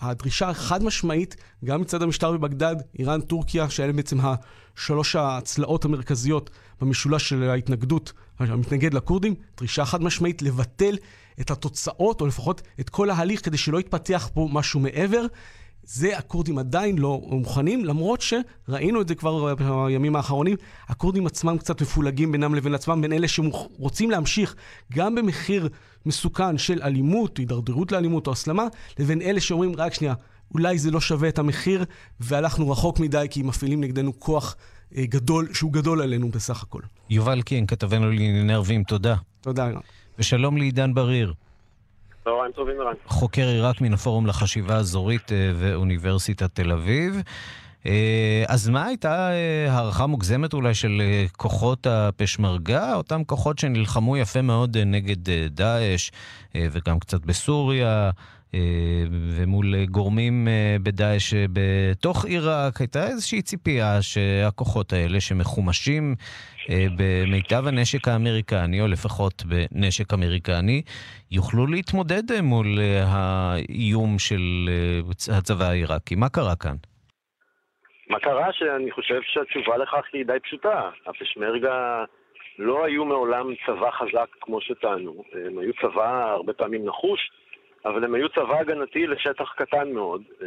הדרישה החד משמעית, גם מצד המשטר בבגדד, איראן, טורקיה, שאלה בעצם השלוש הצלעות המרכזיות במשולש של ההתנגדות, המתנגד לכורדים, דרישה חד משמעית לבטל את התוצאות, או לפחות את כל ההליך, כדי שלא יתפתח פה משהו מעבר. זה הכורדים עדיין לא מוכנים, למרות שראינו את זה כבר בימים האחרונים, הכורדים עצמם קצת מפולגים בינם לבין עצמם, בין אלה שרוצים להמשיך גם במחיר מסוכן של אלימות, הידרדרות לאלימות או הסלמה, לבין אלה שאומרים, רק שנייה, אולי זה לא שווה את המחיר, והלכנו רחוק מדי כי מפעילים נגדנו כוח אה, גדול, שהוא גדול עלינו בסך הכל. יובל קין, כתבנו לענייני ערבים, תודה. תודה. ושלום לעידן בריר, צהריים טובים, ערן. חוקר עיראק מן הפורום לחשיבה האזורית אה, ואוניברסיטת תל אביב. אה, אז מה הייתה אה, הערכה מוגזמת אולי של כוחות הפשמרגה, אותם כוחות שנלחמו יפה מאוד נגד דאעש וגם קצת בסוריה, ומול אה, גורמים אה, בדאעש אה, בתוך עיראק, הייתה איזושהי ציפייה שהכוחות האלה שמחומשים במיטב הנשק האמריקני, או לפחות בנשק אמריקני, יוכלו להתמודד מול האיום של הצבא העיראקי. מה קרה כאן? מה קרה? שאני חושב שהתשובה לכך היא די פשוטה. הפשמרגה לא היו מעולם צבא חזק כמו שטענו. הם היו צבא הרבה פעמים נחוש, אבל הם היו צבא הגנתי לשטח קטן מאוד, אה,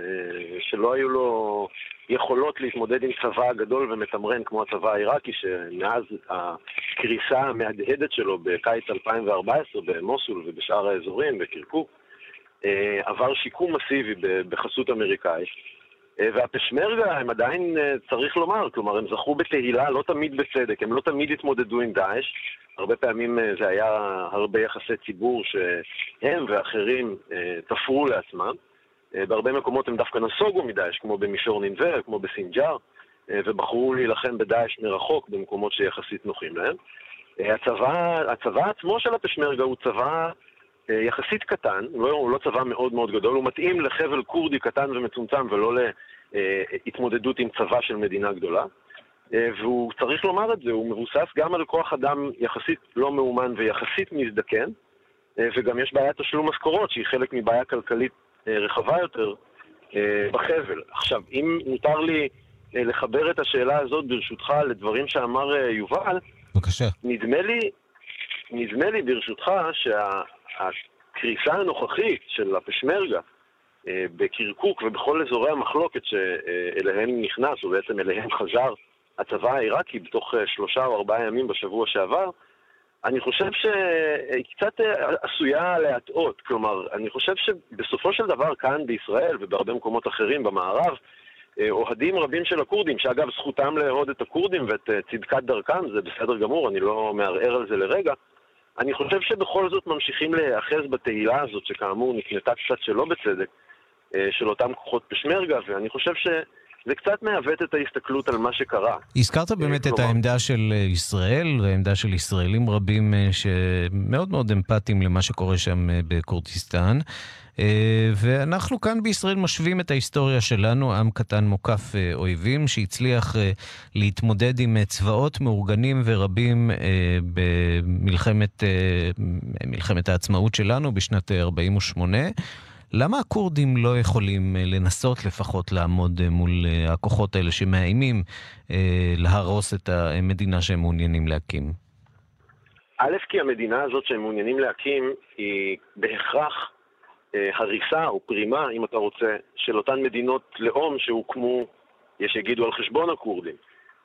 שלא היו לו יכולות להתמודד עם צבא גדול ומתמרן כמו הצבא העיראקי, שמאז הקריסה המהדהדת שלו בקיץ 2014 במוסול ובשאר האזורים, בקרקוק, אה, עבר שיקום מסיבי בחסות אמריקאית. אה, והפשמרגה הם עדיין, אה, צריך לומר, כלומר, הם זכו בתהילה, לא תמיד בצדק, הם לא תמיד התמודדו עם דאעש. הרבה פעמים אה, זה היה הרבה יחסי ציבור שהם ואחרים תפרו לעצמם. בהרבה מקומות הם דווקא נסוגו מדאעש, כמו במישור נינווה, כמו בסינג'אר, ובחרו להילחם בדאעש מרחוק במקומות שיחסית נוחים להם. הצבא, הצבא עצמו של הפשמרגה הוא צבא יחסית קטן, הוא לא, הוא לא צבא מאוד מאוד גדול, הוא מתאים לחבל כורדי קטן ומצומצם ולא להתמודדות עם צבא של מדינה גדולה. אה, והוא צריך לומר את זה, הוא מבוסס גם על כוח אדם יחסית לא מאומן ויחסית מזדקן, אה, וגם יש בעיית תשלום משכורות שהיא חלק מבעיה כלכלית אה, רחבה יותר אה, בחבל. עכשיו, אם מותר לי אה, לחבר את השאלה הזאת ברשותך לדברים שאמר אה, יובל, בבקשה. נדמה לי, נדמה לי ברשותך שהקריסה הנוכחית של הפשמרגה אה, בקרקוק ובכל אזורי המחלוקת שאליהם נכנס, או בעצם אליהם חזר הצבא העיראקי בתוך אה, שלושה או ארבעה ימים בשבוע שעבר, אני חושב שהיא קצת אה, עשויה להטעות. כלומר, אני חושב שבסופו של דבר כאן בישראל ובהרבה מקומות אחרים במערב, אה, אוהדים רבים של הכורדים, שאגב זכותם לאהוד את הכורדים ואת אה, צדקת דרכם, זה בסדר גמור, אני לא מערער על זה לרגע. אני חושב שבכל זאת ממשיכים להיאחז בתהילה הזאת, שכאמור נקנתה קצת שלא בצדק, אה, של אותם כוחות פשמרגה, ואני חושב שזה קצת מעוות את ההסתכלות על מה שקרה. הזכרת באמת את העמדה של אה, ישראל, והעמדה של ישראלים רבים אה, שמאוד מאוד אמפתיים למה שקורה שם אה, בכורדיסטן. אה, ואנחנו כאן בישראל משווים את ההיסטוריה שלנו, עם קטן מוקף אה, אויבים, שהצליח אה, להתמודד עם אה, צבאות מאורגנים ורבים אה, במלחמת אה, מלחמת העצמאות שלנו בשנת אה, 48. למה הכורדים לא יכולים אה, לנסות לפחות לעמוד אה, מול אה, הכוחות האלה שמאיימים להרוס את המדינה שהם מעוניינים להקים? א', כי המדינה הזאת שהם מעוניינים להקים היא בהכרח הריסה או פרימה, אם אתה רוצה, של אותן מדינות לאום שהוקמו, יש שיגידו, על חשבון הכורדים.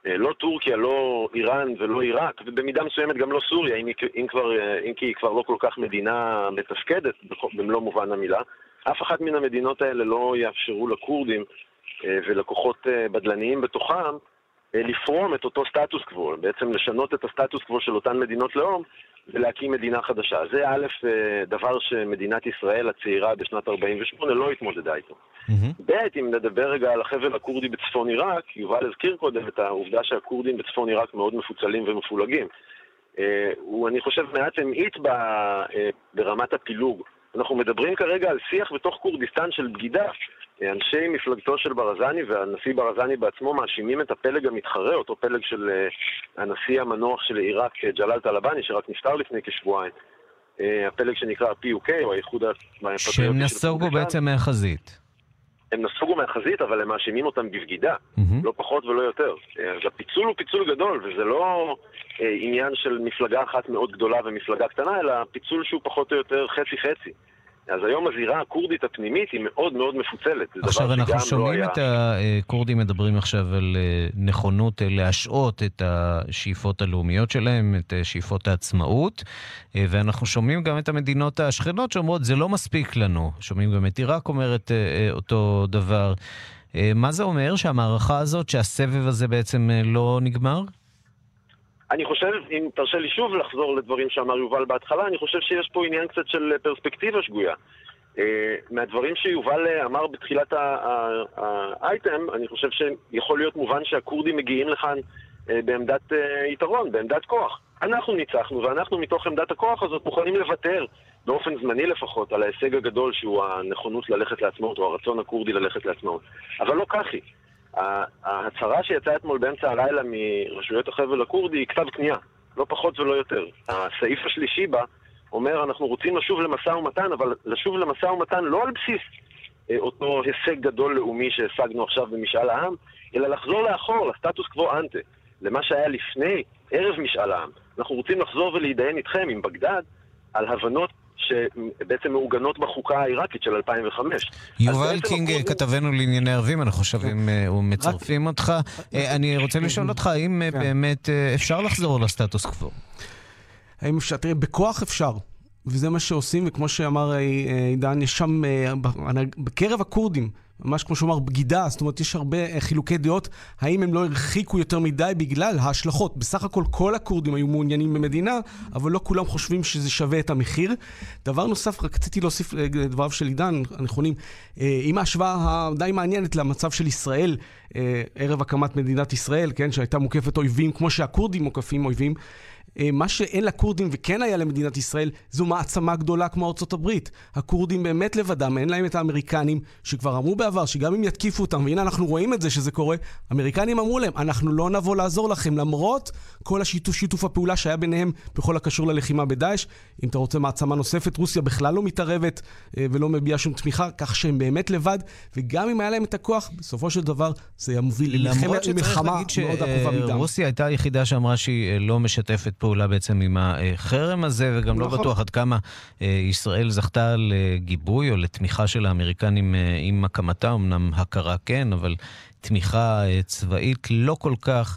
לא טורקיה, לא איראן ולא עיראק, ובמידה מסוימת גם לא סוריה, אם, אם, כבר, אם כי היא כבר לא כל כך מדינה מתפקדת במלוא מובן המילה. אף אחת מן המדינות האלה לא יאפשרו לכורדים אה, ולכוחות אה, בדלניים בתוכם אה, לפרום את אותו סטטוס קוו, בעצם לשנות את הסטטוס קוו של אותן מדינות לאום ולהקים מדינה חדשה. זה א', דבר שמדינת ישראל הצעירה בשנת 48' לא התמודדה איתו. ב', אם נדבר רגע על החבל הכורדי בצפון עיראק, יובל הזכיר קודם את העובדה שהכורדים בצפון עיראק מאוד מפוצלים ומפולגים. הוא, אני חושב, מעט המעיט ברמת הפילוג. אנחנו מדברים כרגע על שיח בתוך כורדיסטן של בגידה. אנשי מפלגתו של ברזני והנשיא ברזני בעצמו מאשימים את הפלג המתחרה, אותו פלג של אה, הנשיא המנוח של עיראק, אה, ג'לאל טלבאני, שרק נפטר לפני כשבועיים. אה, הפלג שנקרא PUK, או האיחוד הפטריוטי של שהם נסוגו. בעצם מהחזית. הם נסוגו מהחזית, אבל הם מאשימים אותם בבגידה, לא פחות ולא יותר. אז הפיצול הוא פיצול גדול, וזה לא אה, עניין של מפלגה אחת מאוד גדולה ומפלגה קטנה, אלא פיצול שהוא פחות או יותר חצי-חצי. אז היום הזירה הכורדית הפנימית היא מאוד מאוד מפוצלת. עכשיו אנחנו לא שומעים היה- את הכורדים מדברים עכשיו על אה, נכונות אה, להשעות את השאיפות הלאומיות שלהם, את אה, שאיפות העצמאות, אה, ואנחנו שומעים גם את המדינות השכנות שאומרות זה לא מספיק לנו. שומעים גם את עיראק אומרת אה, אה, אותו דבר. אה, מה זה אומר שהמערכה הזאת, שהסבב הזה בעצם אה, לא נגמר? אני חושב, אם תרשה לי שוב לחזור לדברים שאמר יובל בהתחלה, אני חושב שיש פה עניין קצת של פרספקטיבה שגויה. אה, מהדברים שיובל אה, אמר בתחילת האייטם, אני חושב שיכול להיות מובן שהכורדים מגיעים לכאן אה, בעמדת אה, יתרון, בעמדת כוח. אנחנו ניצחנו, ואנחנו מתוך עמדת הכוח הזאת מוכנים לוותר, באופן זמני לפחות, על ההישג הגדול שהוא הנכונות ללכת לעצמאות, או הרצון הכורדי ללכת לעצמאות. אבל לא כך היא. ההצהרה שיצאה אתמול באמצע הלילה מרשויות החבל הכורדי היא כתב כניעה, לא פחות ולא יותר. הסעיף השלישי בה אומר, אנחנו רוצים לשוב למשא ומתן, אבל לשוב למשא ומתן לא על בסיס אה, אותו הישג גדול לאומי שהשגנו עכשיו במשאל העם, אלא לחזור לאחור, לסטטוס קוו אנטה, למה שהיה לפני, ערב משאל העם. אנחנו רוצים לחזור ולהתדיין איתכם, עם בגדד, על הבנות שבעצם מעוגנות בחוקה העיראקית של 2005. יובל קינג, כתבנו לענייני ערבים, אנחנו עכשיו הם, אה, מצרפים אותך. אה, אני רוצה לשאול אותך, האם אה, באמת אה, אפשר לחזור לסטטוס קוו? האם אפשר? תראה, בכוח אפשר. וזה מה שעושים, וכמו שאמר עידן, יש שם, בקרב הכורדים, ממש כמו שאומר, בגידה, זאת אומרת, יש הרבה אה, חילוקי דעות, האם הם לא הרחיקו יותר מדי בגלל ההשלכות. בסך הכל כל הכורדים היו מעוניינים במדינה, אבל לא כולם חושבים שזה שווה את המחיר. דבר נוסף, רק רציתי להוסיף לדבריו של עידן, הנכונים, אה, עם ההשוואה הדי מעניינת למצב של ישראל, אה, ערב הקמת מדינת ישראל, כן, שהייתה מוקפת אויבים, כמו שהכורדים מוקפים אויבים. אה, מה שאין לכורדים וכן היה למדינת ישראל, זו מעצמה גדולה כמו ארצות הברית. הכורדים באמת לבדם, אין להם את האמריקנים, שכבר אמרו בעבר שגם אם יתקיפו אותם, והנה אנחנו רואים את זה שזה קורה, אמריקנים אמרו להם, אנחנו לא נבוא לעזור לכם, למרות כל השיתוף שיתוף הפעולה שהיה ביניהם בכל הקשור ללחימה בדאעש. אם אתה רוצה מעצמה נוספת, רוסיה בכלל לא מתערבת אה, ולא מביעה שום תמיכה, כך שהם באמת לבד, וגם אם היה להם את הכוח, בסופו של דבר זה ימוביל למלחמה מאוד עקובה מדם. רוסיה הייתה היחידה שאמרה שהיא לא משתפת פעולה בעצם עם החרם הזה, וגם לא נכון. בטוח עד כמה אה, ישראל זכתה לגיבוי או לתמיכה של האמריקנים אה, עם הקמתה, אמנם הכרה כן, אבל תמיכה אה, צבאית לא כל כך.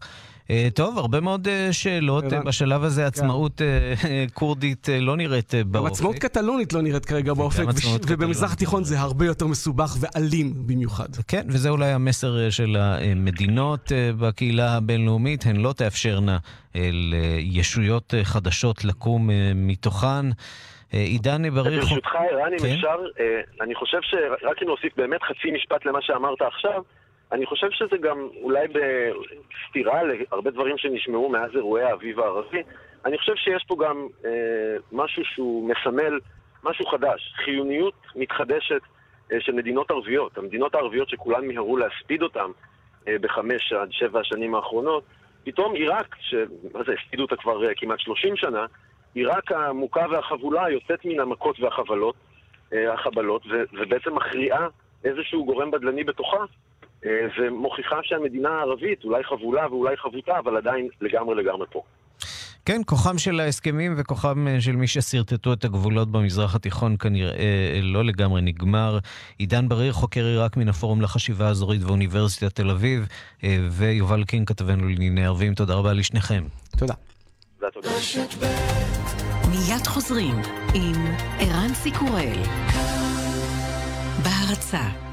אה, טוב, הרבה מאוד אה, שאלות. בשלב הזה כן. עצמאות אה, כורדית לא נראית אה, גם באופק. עצמאות קטלונית לא נראית כרגע באופק, ובמזרח. התיכון זה הרבה יותר מסובך ואלים במיוחד. כן, וזה אולי המסר של המדינות בקהילה הבינלאומית, הן לא תאפשרנה לישויות חדשות לקום מתוכן. עידן בריר... ברשותך, ערן, אם כן? אפשר, אני חושב שרק אם להוסיף באמת חצי משפט למה שאמרת עכשיו, אני חושב שזה גם אולי בסתירה להרבה דברים שנשמעו מאז אירועי האביב הערבי. אני חושב שיש פה גם אה, משהו שהוא מסמל משהו חדש, חיוניות מתחדשת אה, של מדינות ערביות. המדינות הערביות שכולן מיהרו להספיד אותן אה, בחמש עד שבע השנים האחרונות, פתאום עיראק, שמה זה, הספידו אותה כבר אה, כמעט 30 שנה, עיראק המוכה והחבולה יוצאת מן המכות והחבלות, אה, החבלות, ו- ובעצם מכריעה איזשהו גורם בדלני בתוכה, ומוכיחה שהמדינה הערבית אולי חבולה ואולי חבוטה, אבל עדיין לגמרי לגמרי פה. כן, כוחם של ההסכמים וכוחם אה, של מי ששרטטו את הגבולות במזרח התיכון כנראה אה, לא לגמרי נגמר. עידן בריר, חוקר עיראק מן הפורום לחשיבה האזורית באוניברסיטת תל אביב, אה, ויובל קין, כתבנו לענייני ערבים, תודה רבה לשניכם. תודה. מיד חוזרים עם ערן סיקורל. בהרצה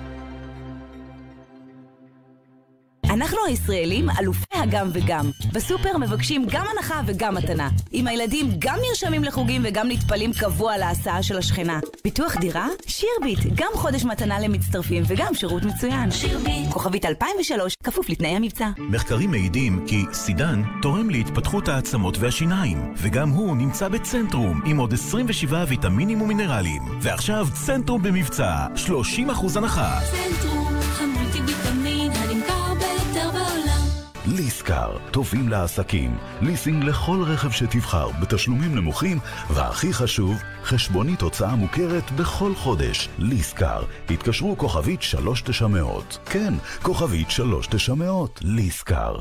אנחנו הישראלים אלופי הגם וגם. בסופר מבקשים גם הנחה וגם מתנה. עם הילדים גם נרשמים לחוגים וגם נטפלים קבוע להסעה של השכנה. ביטוח דירה? שירביט. גם חודש מתנה למצטרפים וגם שירות מצוין. שירביט. כוכבית 2003, כפוף לתנאי המבצע. מחקרים מעידים כי סידן תורם להתפתחות העצמות והשיניים, וגם הוא נמצא בצנטרום עם עוד 27 ויטמינים ומינרלים. ועכשיו צנטרום במבצע, 30% הנחה. צנטרום, ליסקר, טובים לעסקים, ליסינג לכל רכב שתבחר בתשלומים נמוכים, והכי חשוב, חשבונית הוצאה מוכרת בכל חודש. ליסקר, התקשרו כוכבית 3900. כן, כוכבית 3900, ליסקר.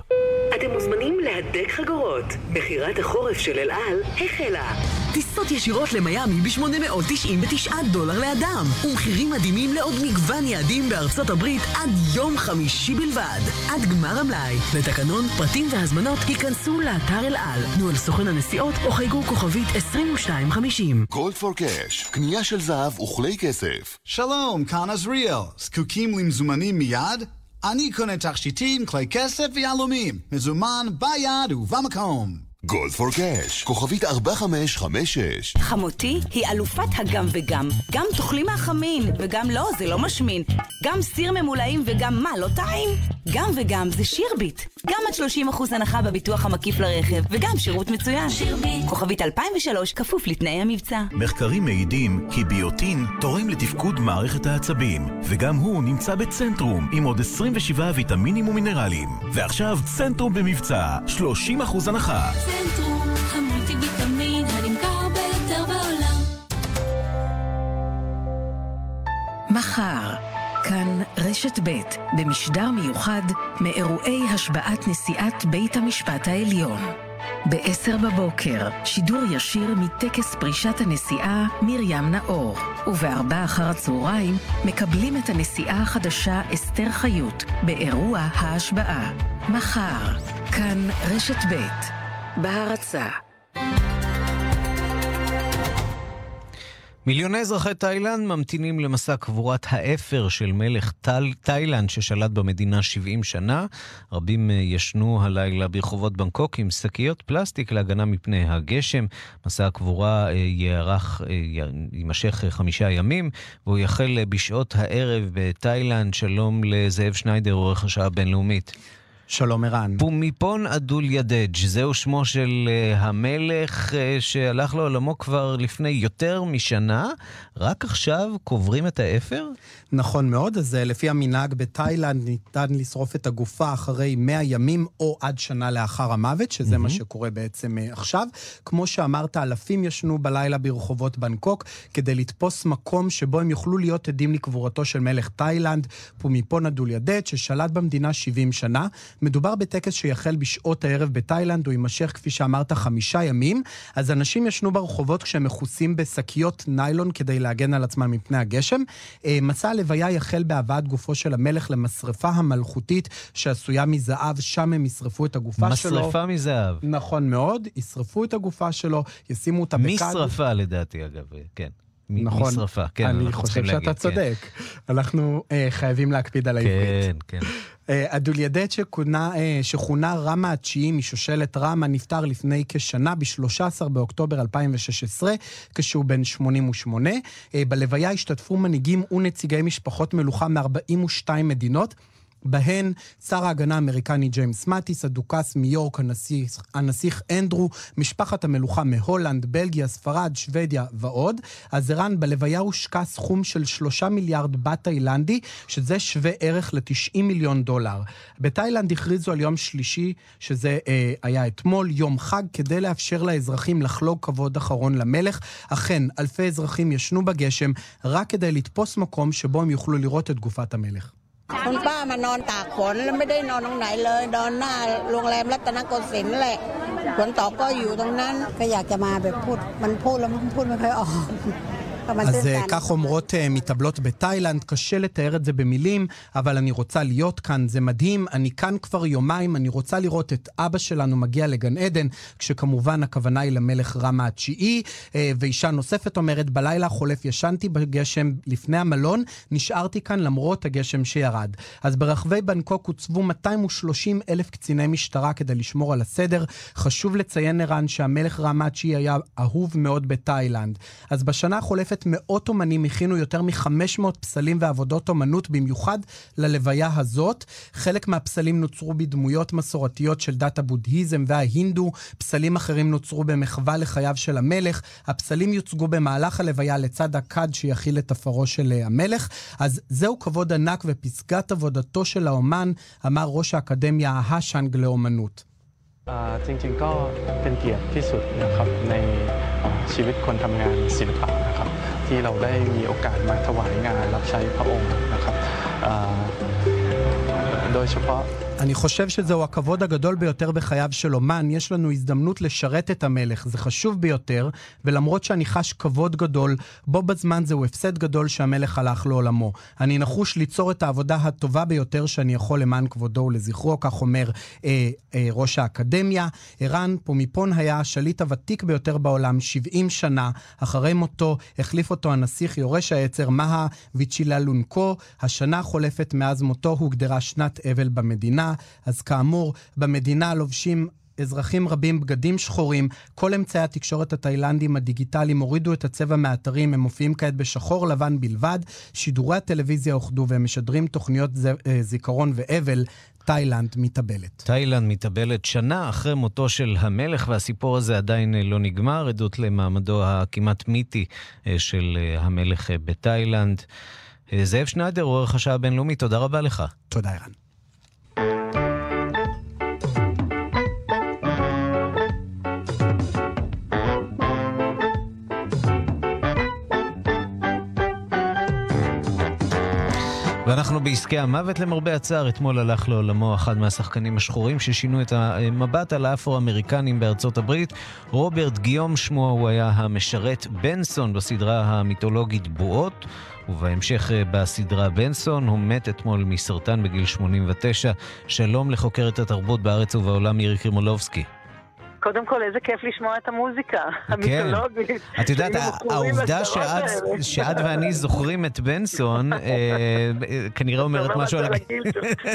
אתם מוזמנים להדק חגורות. מכירת החורף של אל על החלה. טיסות ישירות למיאמי ב-899 דולר לאדם, ומחירים מדהימים לעוד מגוון יעדים בארצות הברית עד יום חמישי בלבד. עד גמר המלאי. לתקנון, פרטים והזמנות ייכנסו לאתר אל על. תנו על סוכן הנסיעות או חייגו כוכבית 2250. גולד פור קאש, קנייה של זהב וכלי כסף. שלום, כאן עזריאל. זקוקים למזומנים מיד? אני קונה תכשיטים, כלי כסף ויהלומים. מזומן ביד ובמקום. גולד פור קאש, כוכבית 4556. חמותי היא אלופת הגם וגם. גם תאכלי מהחמין, וגם לא, זה לא משמין. גם סיר ממולאים וגם מה, לא טעים? גם וגם זה שירביט. גם עד 30% הנחה בביטוח המקיף לרכב, וגם שירות מצוין. שירביט. כוכבית 2003, כפוף לתנאי המבצע. מחקרים מעידים כי ביוטין תורם לתפקוד מערכת העצבים, וגם הוא נמצא בצנטרום עם עוד 27 ויטמינים ומינרלים. ועכשיו צנטרום במבצע, 30% הנחה. צנטרום, המולטי ויטמין הנמכר ביותר בעולם. מחר, כאן רשת ב' במשדר מיוחד מאירועי השבעת נשיאת בית המשפט העליון. ב-10 בבוקר, שידור ישיר מטקס פרישת הנשיאה מרים נאור. וב-4 אחר הצהריים, מקבלים את הנשיאה החדשה אסתר חיות באירוע ההשבעה. מחר, כאן רשת ב' בהרצה. מיליוני אזרחי תאילנד ממתינים למסע קבורת האפר של מלך תל, תאילנד ששלט במדינה 70 שנה. רבים אה, ישנו הלילה ברחובות בנקוק עם שקיות פלסטיק להגנה מפני הגשם. מסע הקבורה אה, יארך, אה, יימשך חמישה ימים, והוא יחל בשעות הערב בתאילנד. שלום לזאב שניידר, עורך השעה הבינלאומית. שלום ערן. פומיפון אדול ידג', זהו שמו של uh, המלך uh, שהלך לעולמו כבר לפני יותר משנה. רק עכשיו קוברים את האפר? נכון מאוד, אז uh, לפי המנהג בתאילנד ניתן לשרוף את הגופה אחרי 100 ימים או עד שנה לאחר המוות, שזה mm-hmm. מה שקורה בעצם uh, עכשיו. כמו שאמרת, אלפים ישנו בלילה ברחובות בנקוק כדי לתפוס מקום שבו הם יוכלו להיות עדים לקבורתו של מלך תאילנד, פומיפון אדול ידג', ששלט במדינה 70 שנה. מדובר בטקס שיחל בשעות הערב בתאילנד, הוא יימשך, כפי שאמרת, חמישה ימים. אז אנשים ישנו ברחובות כשהם מכוסים בשקיות ניילון כדי להגן על עצמם מפני הגשם. אה, מסע הלוויה יחל בהבאת גופו של המלך למשרפה המלכותית שעשויה מזהב, שם הם ישרפו את הגופה משרפה שלו. משרפה מזהב. נכון מאוד, ישרפו את הגופה שלו, ישימו אותה בכד. משרפה לדעתי, אגב, כן. נכון. משרפה, כן. אני חושב שאתה כן. צודק. אנחנו אה, חייבים להקפיד על העברית. כן, כן. אדוליידט שכונה, אה, שכונה רמה התשיעי משושלת רמה נפטר לפני כשנה, ב-13 באוקטובר 2016, כשהוא בן 88. אה, בלוויה השתתפו מנהיגים ונציגי משפחות מלוכה מ-42 מדינות. בהן שר ההגנה האמריקני ג'יימס מאטיס, הדוכס מיורק, הנסיך, הנסיך אנדרו, משפחת המלוכה מהולנד, בלגיה, ספרד, שוודיה ועוד. אז ערן, בלוויה הושקע סכום של שלושה מיליארד בת תאילנדי, שזה שווה ערך ל-90 מיליון דולר. בתאילנד הכריזו על יום שלישי, שזה אה, היה אתמול, יום חג, כדי לאפשר לאזרחים לחלוג כבוד אחרון למלך. אכן, אלפי אזרחים ישנו בגשם, רק כדי לתפוס מקום שבו הם יוכלו לראות את גופת המלך. คุณป้ามานอนตากฝนแล้วไม่ได้นอนตรงไหนเลยนอนหน้าโรงแรมรัตนโกสินทร์แหละฝนตกก็อยู่ตรงนั้น ก็อยากจะมาแบบพูด มันพูดแล้วมันพูดไม่ค่อยออก אז כך אומרות מתאבלות בתאילנד, קשה לתאר את זה במילים, אבל אני רוצה להיות כאן, זה מדהים, אני כאן כבר יומיים, אני רוצה לראות את אבא שלנו מגיע לגן עדן, כשכמובן הכוונה היא למלך רמה התשיעי, ואישה נוספת אומרת, בלילה החולף ישנתי בגשם לפני המלון, נשארתי כאן למרות הגשם שירד. אז ברחבי בנקוק הוצבו 230 אלף קציני משטרה כדי לשמור על הסדר. חשוב לציין, ערן, שהמלך רמה התשיעי היה אהוב מאוד בתאילנד. אז בשנה החולפת משותפת מאות אומנים הכינו יותר מ-500 פסלים ועבודות אומנות במיוחד ללוויה הזאת. חלק מהפסלים נוצרו בדמויות מסורתיות של דת הבודהיזם וההינדו, פסלים אחרים נוצרו במחווה לחייו של המלך. הפסלים יוצגו במהלך הלוויה לצד הכד שיכיל את עפרו של אה, המלך. אז זהו כבוד ענק ופסגת עבודתו של האומן, אמר ראש האקדמיה ההאשנג לאומנות. จริงๆก็เป็นเกียรติที่สุดนะครับในชีวิตคนทำงานศิลปะนะครับ ที่เราได้มีโอกาสมาถวายงานรับใช้พระองค์นะครับโดยเฉพาะ אני חושב שזהו הכבוד הגדול ביותר בחייו של אומן. יש לנו הזדמנות לשרת את המלך, זה חשוב ביותר, ולמרות שאני חש כבוד גדול, בו בזמן זהו הפסד גדול שהמלך הלך לעולמו. אני נחוש ליצור את העבודה הטובה ביותר שאני יכול למען כבודו ולזכרו, כך אומר אה, אה, ראש האקדמיה. ערן פומיפון היה השליט הוותיק ביותר בעולם, 70 שנה. אחרי מותו החליף אותו הנסיך יורש העצר, מהה ויצ'ילה לונקו. השנה החולפת מאז מותו הוגדרה שנת אבל במדינה. אז כאמור, במדינה לובשים אזרחים רבים בגדים שחורים, כל אמצעי התקשורת התאילנדים הדיגיטליים הורידו את הצבע מהאתרים, הם מופיעים כעת בשחור לבן בלבד. שידורי הטלוויזיה אוחדו והם משדרים תוכניות אה, זיכרון ואבל. תאילנד מתאבלת. תאילנד מתאבלת שנה אחרי מותו של המלך, והסיפור הזה עדיין אה, לא נגמר, עדות למעמדו הכמעט מיתי אה, של המלך בתאילנד. זאב שניידר, עורך השעה הבינלאומית, תודה רבה לך. תודה, ערן. ואנחנו בעסקי המוות למרבה הצער. אתמול הלך לעולמו אחד מהשחקנים השחורים ששינו את המבט על האפרו-אמריקנים בארצות הברית. רוברט גיום שמו, הוא היה המשרת בנסון בסדרה המיתולוגית בועות. ובהמשך אה, בסדרה בנסון, הוא מת אתמול מסרטן בגיל 89. שלום לחוקרת התרבות בארץ ובעולם מירי קרימולובסקי. קודם כל, איזה כיף לשמוע את המוזיקה המיתולוגית. את יודעת, העובדה שאת- ואני זוכרים את בנסון, אה, אה, כנראה אומרת אומר משהו על הגיל-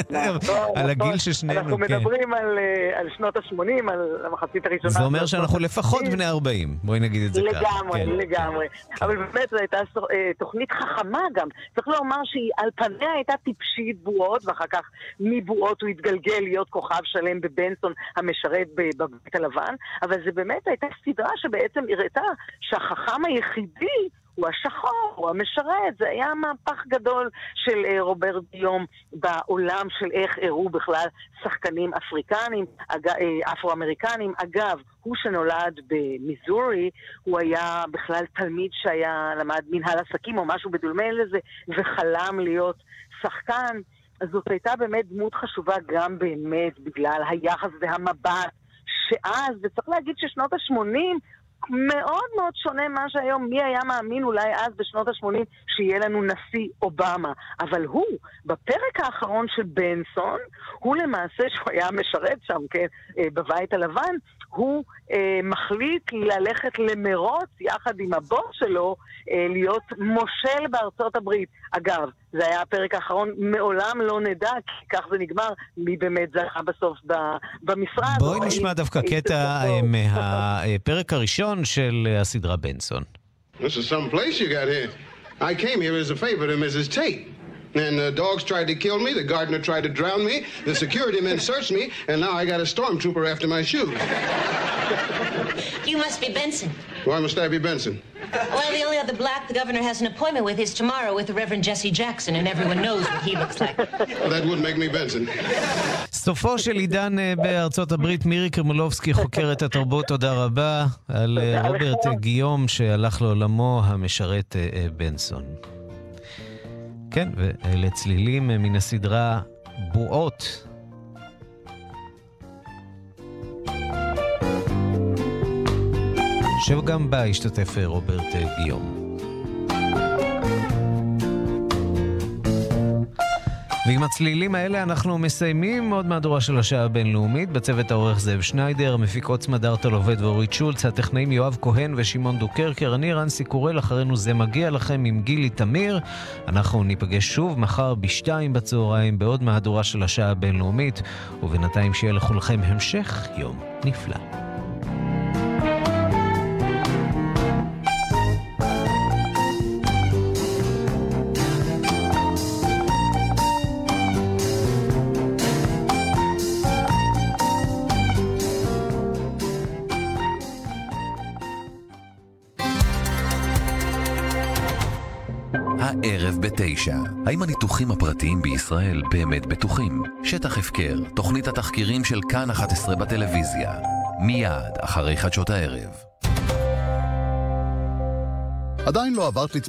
נכון, על הגיל נכון. של שנינו, אנחנו כן. מדברים על, אה, שנות ה-80, על המחצית הראשונה. זה אומר שאנחנו לפחות ה-90. בני 40, בואי נגיד את זה ככה. לגמרי, כן. לגמרי. אבל באמת זו הייתה אה, תוכנית חכמה גם. צריך לומר שהיא על פניה הייתה טיפשית בועות, ואחר כך מבועות הוא התגלגל להיות כוכב שלם בבנסון המשרת בבית הלבן, אבל זה באמת הייתה סדרה שבעצם הראתה שהחכם היחידי הוא השחור, הוא המשרת, זה היה מהפך גדול של אה, רוברט גיום בעולם של איך הראו בכלל שחקנים אפריקנים, אג... אה, אפרו-אמריקנים. אגב, הוא שנולד במיזורי, הוא היה בכלל תלמיד שהיה, למד מנהל עסקים או משהו בדומה לזה, וחלם להיות שחקן. אז זאת הייתה באמת דמות חשובה גם באמת בגלל היחס והמבט שאז, וצריך להגיד ששנות ה-80 מאוד מאוד שונה ממה שהיום, מי היה מאמין אולי אז בשנות ה-80 שיהיה לנו נשיא אובמה. אבל הוא, בפרק האחרון של בנסון, הוא למעשה, שהוא היה משרת שם, כן, אה, בבית הלבן, הוא אה, מחליט ללכת למרוץ יחד עם הבוס שלו, אה, להיות מושל בארצות הברית. אגב, זה היה הפרק האחרון, מעולם לא נדע, כי כך זה נגמר, מי באמת זכה בסוף ב- במשרד. בואי נשמע דווקא קטע אה, מהפרק הראשון של אה, הסדרה בנסון. This is some place you got here. I came here as a favor to Mrs. Tate. And the dogs tried to kill me, the gardener tried to drown me, the security men searched me, and now I got a stormtrooper after my shoes. You must be Benson. Why must I be Benson? Well, the only other black the governor has an appointment with is tomorrow with the Reverend Jesse Jackson, and everyone knows what he looks like. Well, that would make me Benson. סופו של עידן אה, בארצות הברית, מירי קרמולובסקי, חוקרת התרבות, תודה רבה על אה, רוברט אה, גיום שהלך לעולמו, המשרת אה, אה, בנסון. כן, ואלה צלילים אה, מן הסדרה בועות. שגם בה השתתף אה, רוברט אה, גיום. ועם הצלילים האלה אנחנו מסיימים עוד מהדורה של השעה הבינלאומית. בצוות העורך זאב שניידר, המפיקות סמדארטה עובד ואורית שולץ, הטכנאים יואב כהן ושמעון דוקרקר. אני רנסי קורל, אחרינו זה מגיע לכם עם גילי תמיר. אנחנו ניפגש שוב מחר בשתיים בצהריים בעוד מהדורה של השעה הבינלאומית, ובינתיים שיהיה לכולכם המשך יום נפלא. הערב בתשע. האם הניתוחים הפרטיים בישראל באמת בטוחים? שטח הפקר, תוכנית התחקירים של כאן 11 בטלוויזיה. מיד אחרי חדשות הערב. עדיין לא עברת לצ...